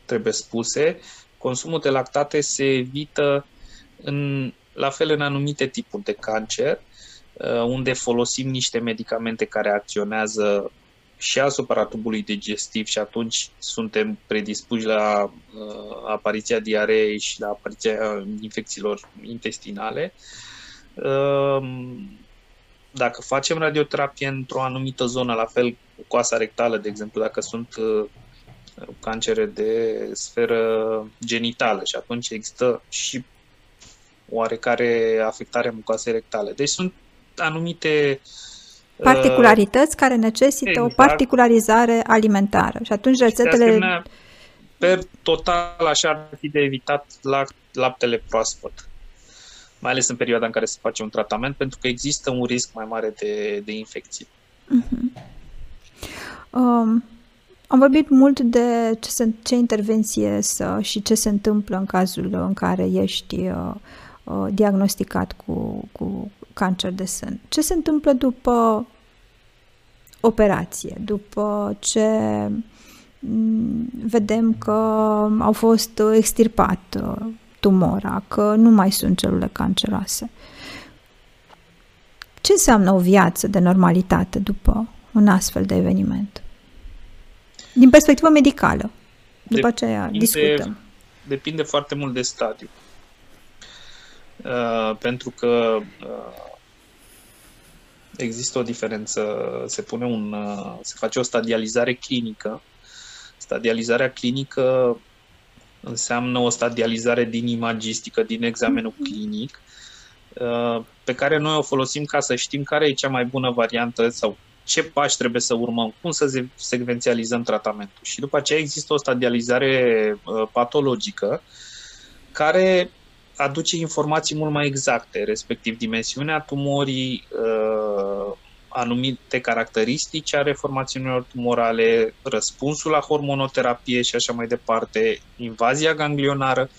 trebuie spuse. Consumul de lactate se evită în, la fel în anumite tipuri de cancer, uh, unde folosim niște medicamente care acționează și asupra tubului digestiv și atunci suntem predispuși la uh, apariția diareei și la apariția infecțiilor intestinale. Uh, dacă facem radioterapie într-o anumită zonă, la fel cu coasa rectală, de exemplu, dacă sunt uh, cancere de sferă genitală și atunci există și oarecare afectare mucoasei rectale. Deci sunt anumite uh, particularități uh, care necesită exact. o particularizare alimentară. Și atunci rețetele... Și per total așa ar fi de evitat la laptele proaspăt. Mai ales în perioada în care se face un tratament, pentru că există un risc mai mare de, de infecție. Uh-huh. Um, am vorbit mult de ce, se, ce intervenție să, și ce se întâmplă în cazul în care ești uh, Uh, diagnosticat cu, cu cancer de sân. Ce se întâmplă după operație, după ce mm, vedem că au fost extirpat uh, tumora, că nu mai sunt celule canceroase. Ce înseamnă o viață de normalitate după un astfel de eveniment? Din perspectivă medicală. După aceea discutăm. Depinde foarte mult de stadiu. Uh, pentru că uh, există o diferență, se pune un, uh, se face o stadializare clinică Stadializarea clinică înseamnă o stadializare din imagistică, din examenul mhm. clinic, uh, pe care noi o folosim ca să știm care e cea mai bună variantă sau ce pași trebuie să urmăm, cum să secvențializăm tratamentul. Și după aceea există o stadializare uh, patologică care aduce informații mult mai exacte, respectiv dimensiunea tumorii, uh, anumite caracteristici ale formațiunilor tumorale, răspunsul la hormonoterapie și așa mai departe, invazia ganglionară.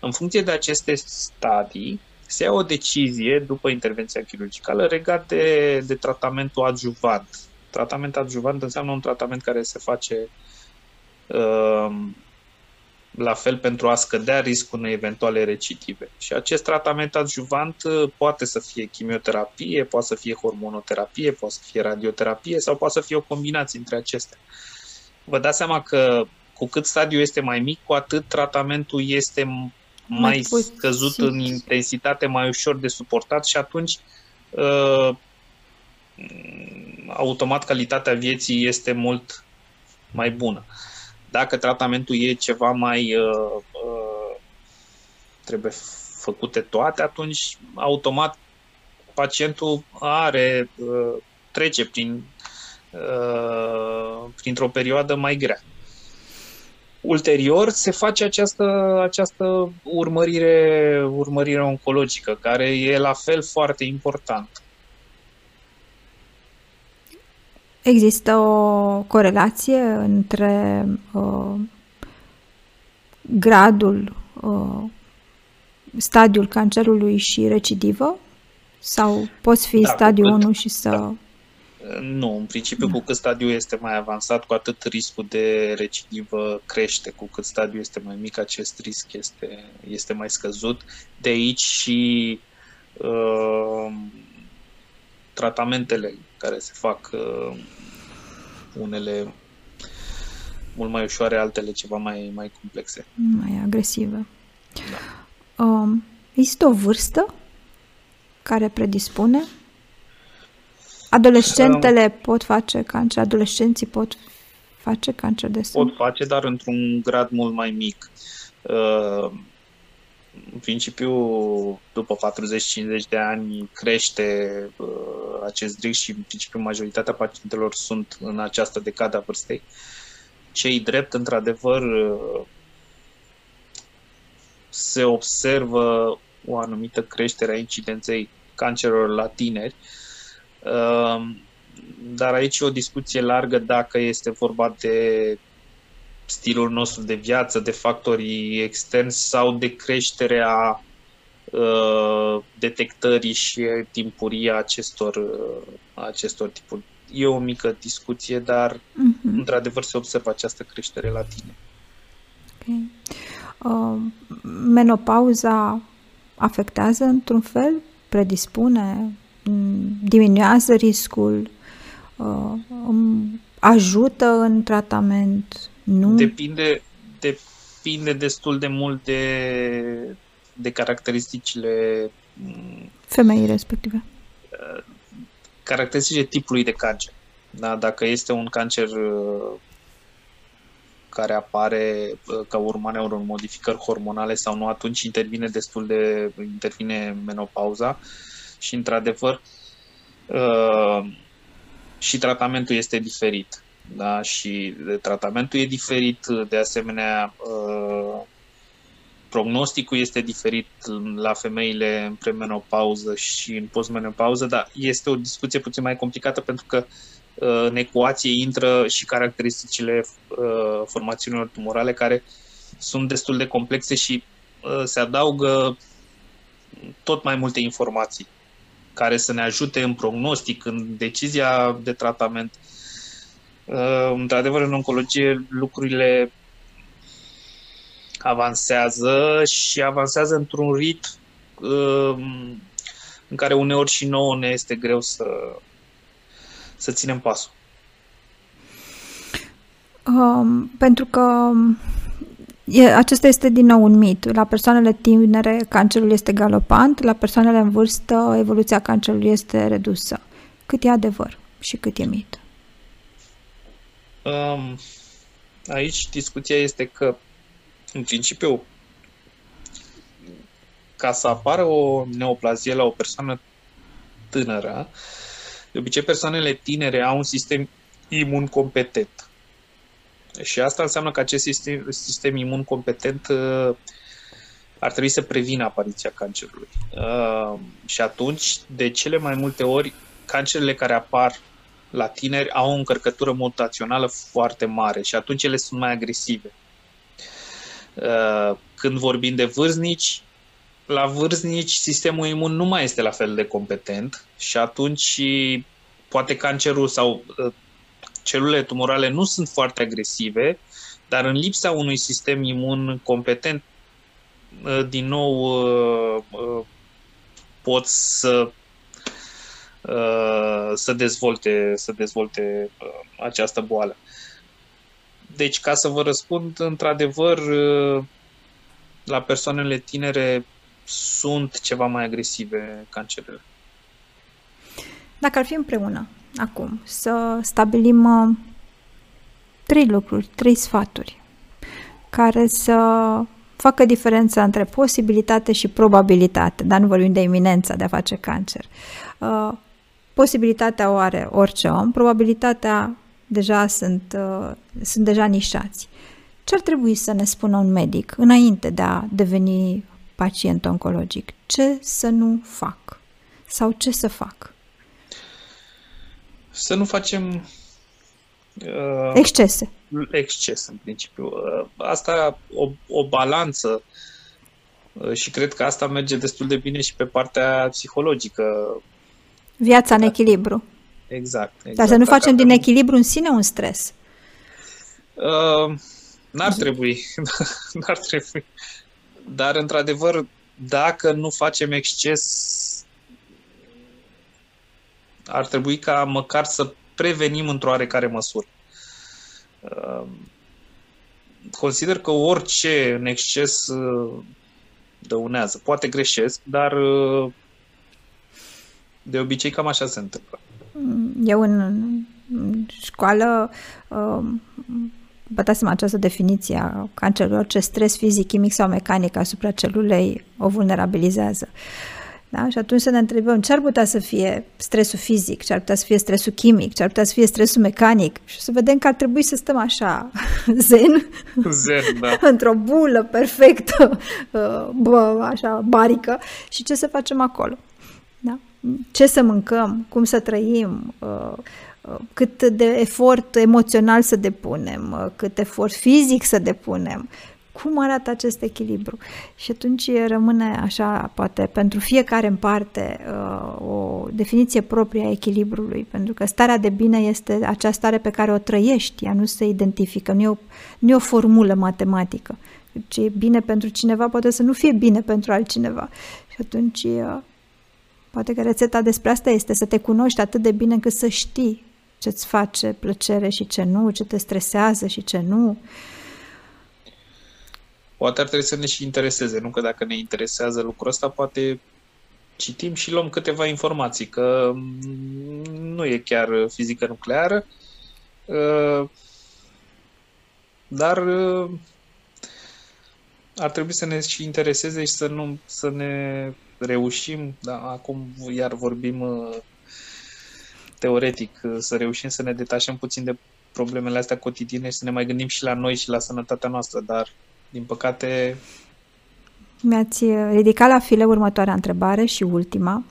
În funcție de aceste stadii, se ia o decizie după intervenția chirurgicală legat de, de tratamentul adjuvant. Tratament adjuvant înseamnă un tratament care se face uh, la fel pentru a scădea riscul unei eventuale recidive. Și acest tratament adjuvant uh, poate să fie chimioterapie, poate să fie hormonoterapie, poate să fie radioterapie sau poate să fie o combinație între acestea. Vă dați seama că cu cât stadiul este mai mic, cu atât tratamentul este mai, mai scăzut în intensitate, mai ușor de suportat și atunci uh, automat calitatea vieții este mult mai bună. Dacă tratamentul e ceva mai uh, uh, trebuie făcute toate, atunci automat pacientul are uh, trece prin uh, printr-o perioadă mai grea. Ulterior se face această, această urmărire, urmărire oncologică, care e la fel foarte importantă. Există o corelație între uh, gradul, uh, stadiul cancerului și recidivă? Sau poți fi da, stadiul 1 și să... Da. Nu, în principiu, da. cu cât stadiul este mai avansat, cu atât riscul de recidivă crește. Cu cât stadiul este mai mic, acest risc este, este mai scăzut. De aici și uh, tratamentele care se fac uh, unele mult mai ușoare, altele ceva mai, mai complexe. Mai agresive. Da. Um, există o vârstă care predispune? Adolescentele um, pot face cancer, adolescenții pot face cancer de sân? Pot face, dar într-un grad mult mai mic. Uh, în principiu, după 40-50 de ani crește uh, acest risc și în principiu majoritatea pacientelor sunt în această decadă a vârstei. Cei drept, într-adevăr, uh, se observă o anumită creștere a incidenței cancerelor la tineri, uh, dar aici e o discuție largă dacă este vorba de stilul nostru de viață, de factorii externi sau de creșterea uh, detectării și timpurii acestor, uh, acestor tipuri. E o mică discuție, dar uh-huh. într-adevăr se observă această creștere la tine. Okay. Uh, menopauza afectează într-un fel? Predispune? Diminuează riscul? Uh, um, ajută în tratament? Nu? Depinde, depinde destul de mult de, de caracteristicile mm, femeii respective. Caracteristicile tipului de cancer. Da? Dacă este un cancer uh, care apare uh, ca urmare a unor modificări hormonale sau nu, atunci intervine destul de intervine menopauza și într-adevăr uh, și tratamentul este diferit da? și tratamentul e diferit, de asemenea uh, prognosticul este diferit la femeile în premenopauză și în postmenopauză, dar este o discuție puțin mai complicată pentru că uh, în ecuație intră și caracteristicile uh, formațiunilor tumorale care sunt destul de complexe și se adaugă tot mai multe informații care să ne ajute în prognostic, în decizia de tratament. Uh, într-adevăr, în oncologie lucrurile avansează și avansează într-un ritm uh, în care uneori și nouă ne este greu să, să ținem pasul. Um, pentru că e, acesta este din nou un mit. La persoanele tinere cancerul este galopant, la persoanele în vârstă evoluția cancerului este redusă. Cât e adevăr și cât e mit? Um, aici discuția este că, în principiu, ca să apară o neoplazie la o persoană tânără, de obicei persoanele tinere au un sistem imun competent. Și asta înseamnă că acest sistem, sistem imun competent uh, ar trebui să prevină apariția cancerului. Uh, și atunci, de cele mai multe ori, cancerele care apar la tineri au o încărcătură mutațională foarte mare și atunci ele sunt mai agresive. Uh, când vorbim de vârstnici, la vârstnici sistemul imun nu mai este la fel de competent și atunci poate cancerul sau uh, celulele tumorale nu sunt foarte agresive, dar în lipsa unui sistem imun competent, uh, din nou pot să să dezvolte, să dezvolte această boală. Deci, ca să vă răspund, într-adevăr, la persoanele tinere sunt ceva mai agresive cancerele. Dacă ar fi împreună, acum, să stabilim uh, trei lucruri, trei sfaturi care să facă diferența între posibilitate și probabilitate, dar nu vorbim de iminența de a face cancer. Uh, posibilitatea o are orice om, probabilitatea deja sunt, uh, sunt deja nișați. Ce ar trebui să ne spună un medic înainte de a deveni pacient oncologic? Ce să nu fac? Sau ce să fac? Să nu facem uh, excese. Exces, în principiu. Uh, asta o, o balanță uh, și cred că asta merge destul de bine și pe partea psihologică. Viața în echilibru. Exact. exact. Dar să nu facem din echilibru în sine un stres. Uh, n-ar trebui. <laughs> n-ar trebui. Dar, într-adevăr, dacă nu facem exces, ar trebui ca măcar să prevenim într-o oarecare măsură. Uh, consider că orice în exces uh, dăunează. Poate greșesc, dar uh, de obicei cam așa se întâmplă. Eu în școală bătasem această definiție a cancerului, orice stres fizic, chimic sau mecanic asupra celulei o vulnerabilizează. Da? Și atunci să ne întrebăm ce ar putea să fie stresul fizic, ce ar putea să fie stresul chimic, ce ar putea să fie stresul mecanic și să vedem că ar trebui să stăm așa, <laughs> zen, zen da. <laughs> într-o bulă perfectă, bă, așa, barică și ce să facem acolo. Da? Ce să mâncăm, cum să trăim, uh, cât de efort emoțional să depunem, cât efort fizic să depunem, cum arată acest echilibru. Și atunci rămâne așa, poate, pentru fiecare în parte uh, o definiție proprie a echilibrului, pentru că starea de bine este acea stare pe care o trăiești, ea nu se identifică, nu e o, nu e o formulă matematică. Ce e bine pentru cineva poate să nu fie bine pentru altcineva. Și atunci uh, poate că rețeta despre asta este să te cunoști atât de bine încât să știi ce-ți face plăcere și ce nu, ce te stresează și ce nu. Poate ar trebui să ne și intereseze, nu că dacă ne interesează lucrul ăsta, poate citim și luăm câteva informații, că nu e chiar fizică nucleară, uh, dar uh, ar trebui să ne și intereseze și să nu să ne reușim, da, acum iar vorbim uh, teoretic, să reușim să ne detașăm puțin de problemele astea cotidiene și să ne mai gândim și la noi și la sănătatea noastră, dar, din păcate... Mi-ați ridicat la file următoarea întrebare și ultima,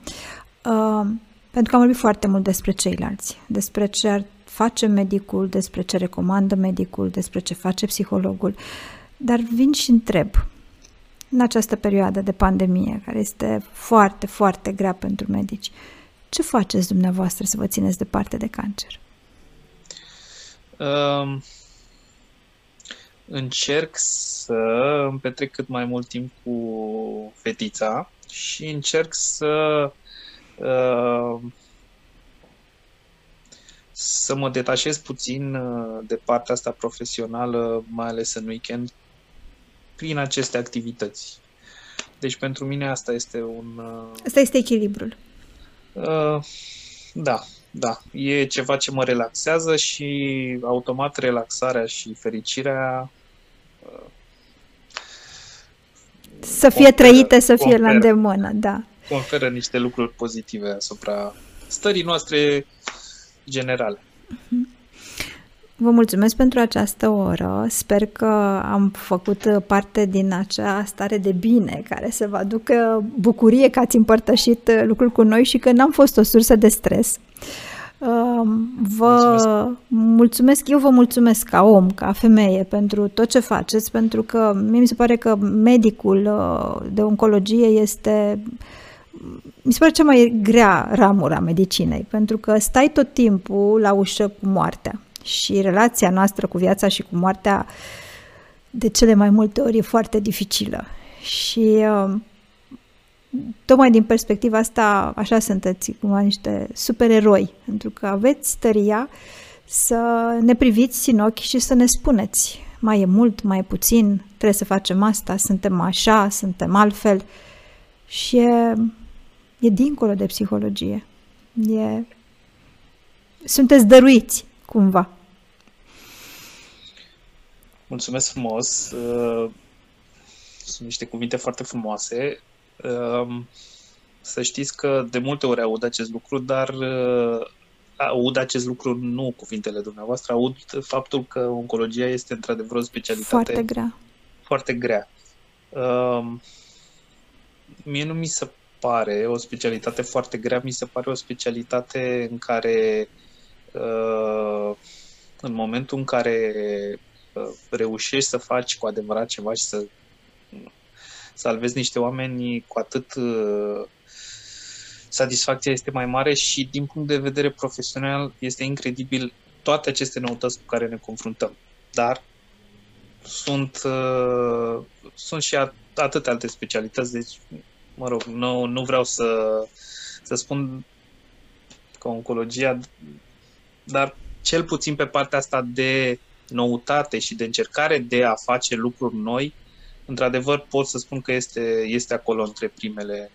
uh, pentru că am vorbit foarte mult despre ceilalți, despre ce ar face medicul, despre ce recomandă medicul, despre ce face psihologul, dar vin și întreb, în această perioadă de pandemie, care este foarte, foarte grea pentru medici, uh, ce faceți dumneavoastră să vă țineți departe de cancer? Um, încerc să îmi petrec cât mai mult timp cu fetița și încerc să uh, să mă detașez puțin uh, de partea asta profesională, mai ales în weekend, prin aceste activități. Deci pentru mine asta este un... Uh, asta este echilibrul. Uh, da, da, e ceva ce mă relaxează și automat relaxarea și fericirea să fie conferă, trăite, să fie conferă, la îndemână, da. Conferă niște lucruri pozitive asupra stării noastre generale. Vă mulțumesc pentru această oră. Sper că am făcut parte din acea stare de bine care să vă aducă bucurie că ați împărtășit lucrul cu noi și că n-am fost o sursă de stres. Vă mulțumesc. mulțumesc, eu vă mulțumesc ca om, ca femeie, pentru tot ce faceți, pentru că mie mi se pare că medicul uh, de oncologie este mi se pare cea mai grea ramură a medicinei, pentru că stai tot timpul la ușă cu moartea și relația noastră cu viața și cu moartea de cele mai multe ori e foarte dificilă. Și uh, tocmai din perspectiva asta, așa sunteți cumva niște supereroi, pentru că aveți tăria să ne priviți în ochi și să ne spuneți mai e mult, mai e puțin, trebuie să facem asta, suntem așa, suntem altfel și e, e dincolo de psihologie. E, sunteți dăruiți, cumva. Mulțumesc frumos! Uh, sunt niște cuvinte foarte frumoase. Ehm, să știți că de multe ori aud acest lucru, dar uh, aud acest lucru nu cuvintele dumneavoastră, aud faptul că oncologia este într-adevăr o specialitate foarte grea. Foarte grea. Ehm, mie nu mi se pare o specialitate foarte grea, mi se pare o specialitate în care uh, în momentul în care uh, reușești să faci cu adevărat ceva și să salvezi niște oameni, cu atât uh, satisfacția este mai mare și din punct de vedere profesional este incredibil toate aceste noutăți cu care ne confruntăm. Dar sunt, uh, sunt și atâtea alte specialități, deci, mă rog, nu, nu vreau să, să spun că oncologia, dar cel puțin pe partea asta de noutate și de încercare de a face lucruri noi, într-adevăr pot să spun că este, este acolo între primele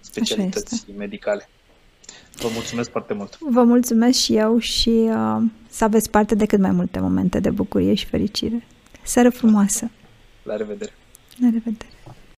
specialități medicale. Vă mulțumesc foarte mult! Vă mulțumesc și eu și uh, să aveți parte de cât mai multe momente de bucurie și fericire. Seară frumoasă! La revedere! La revedere!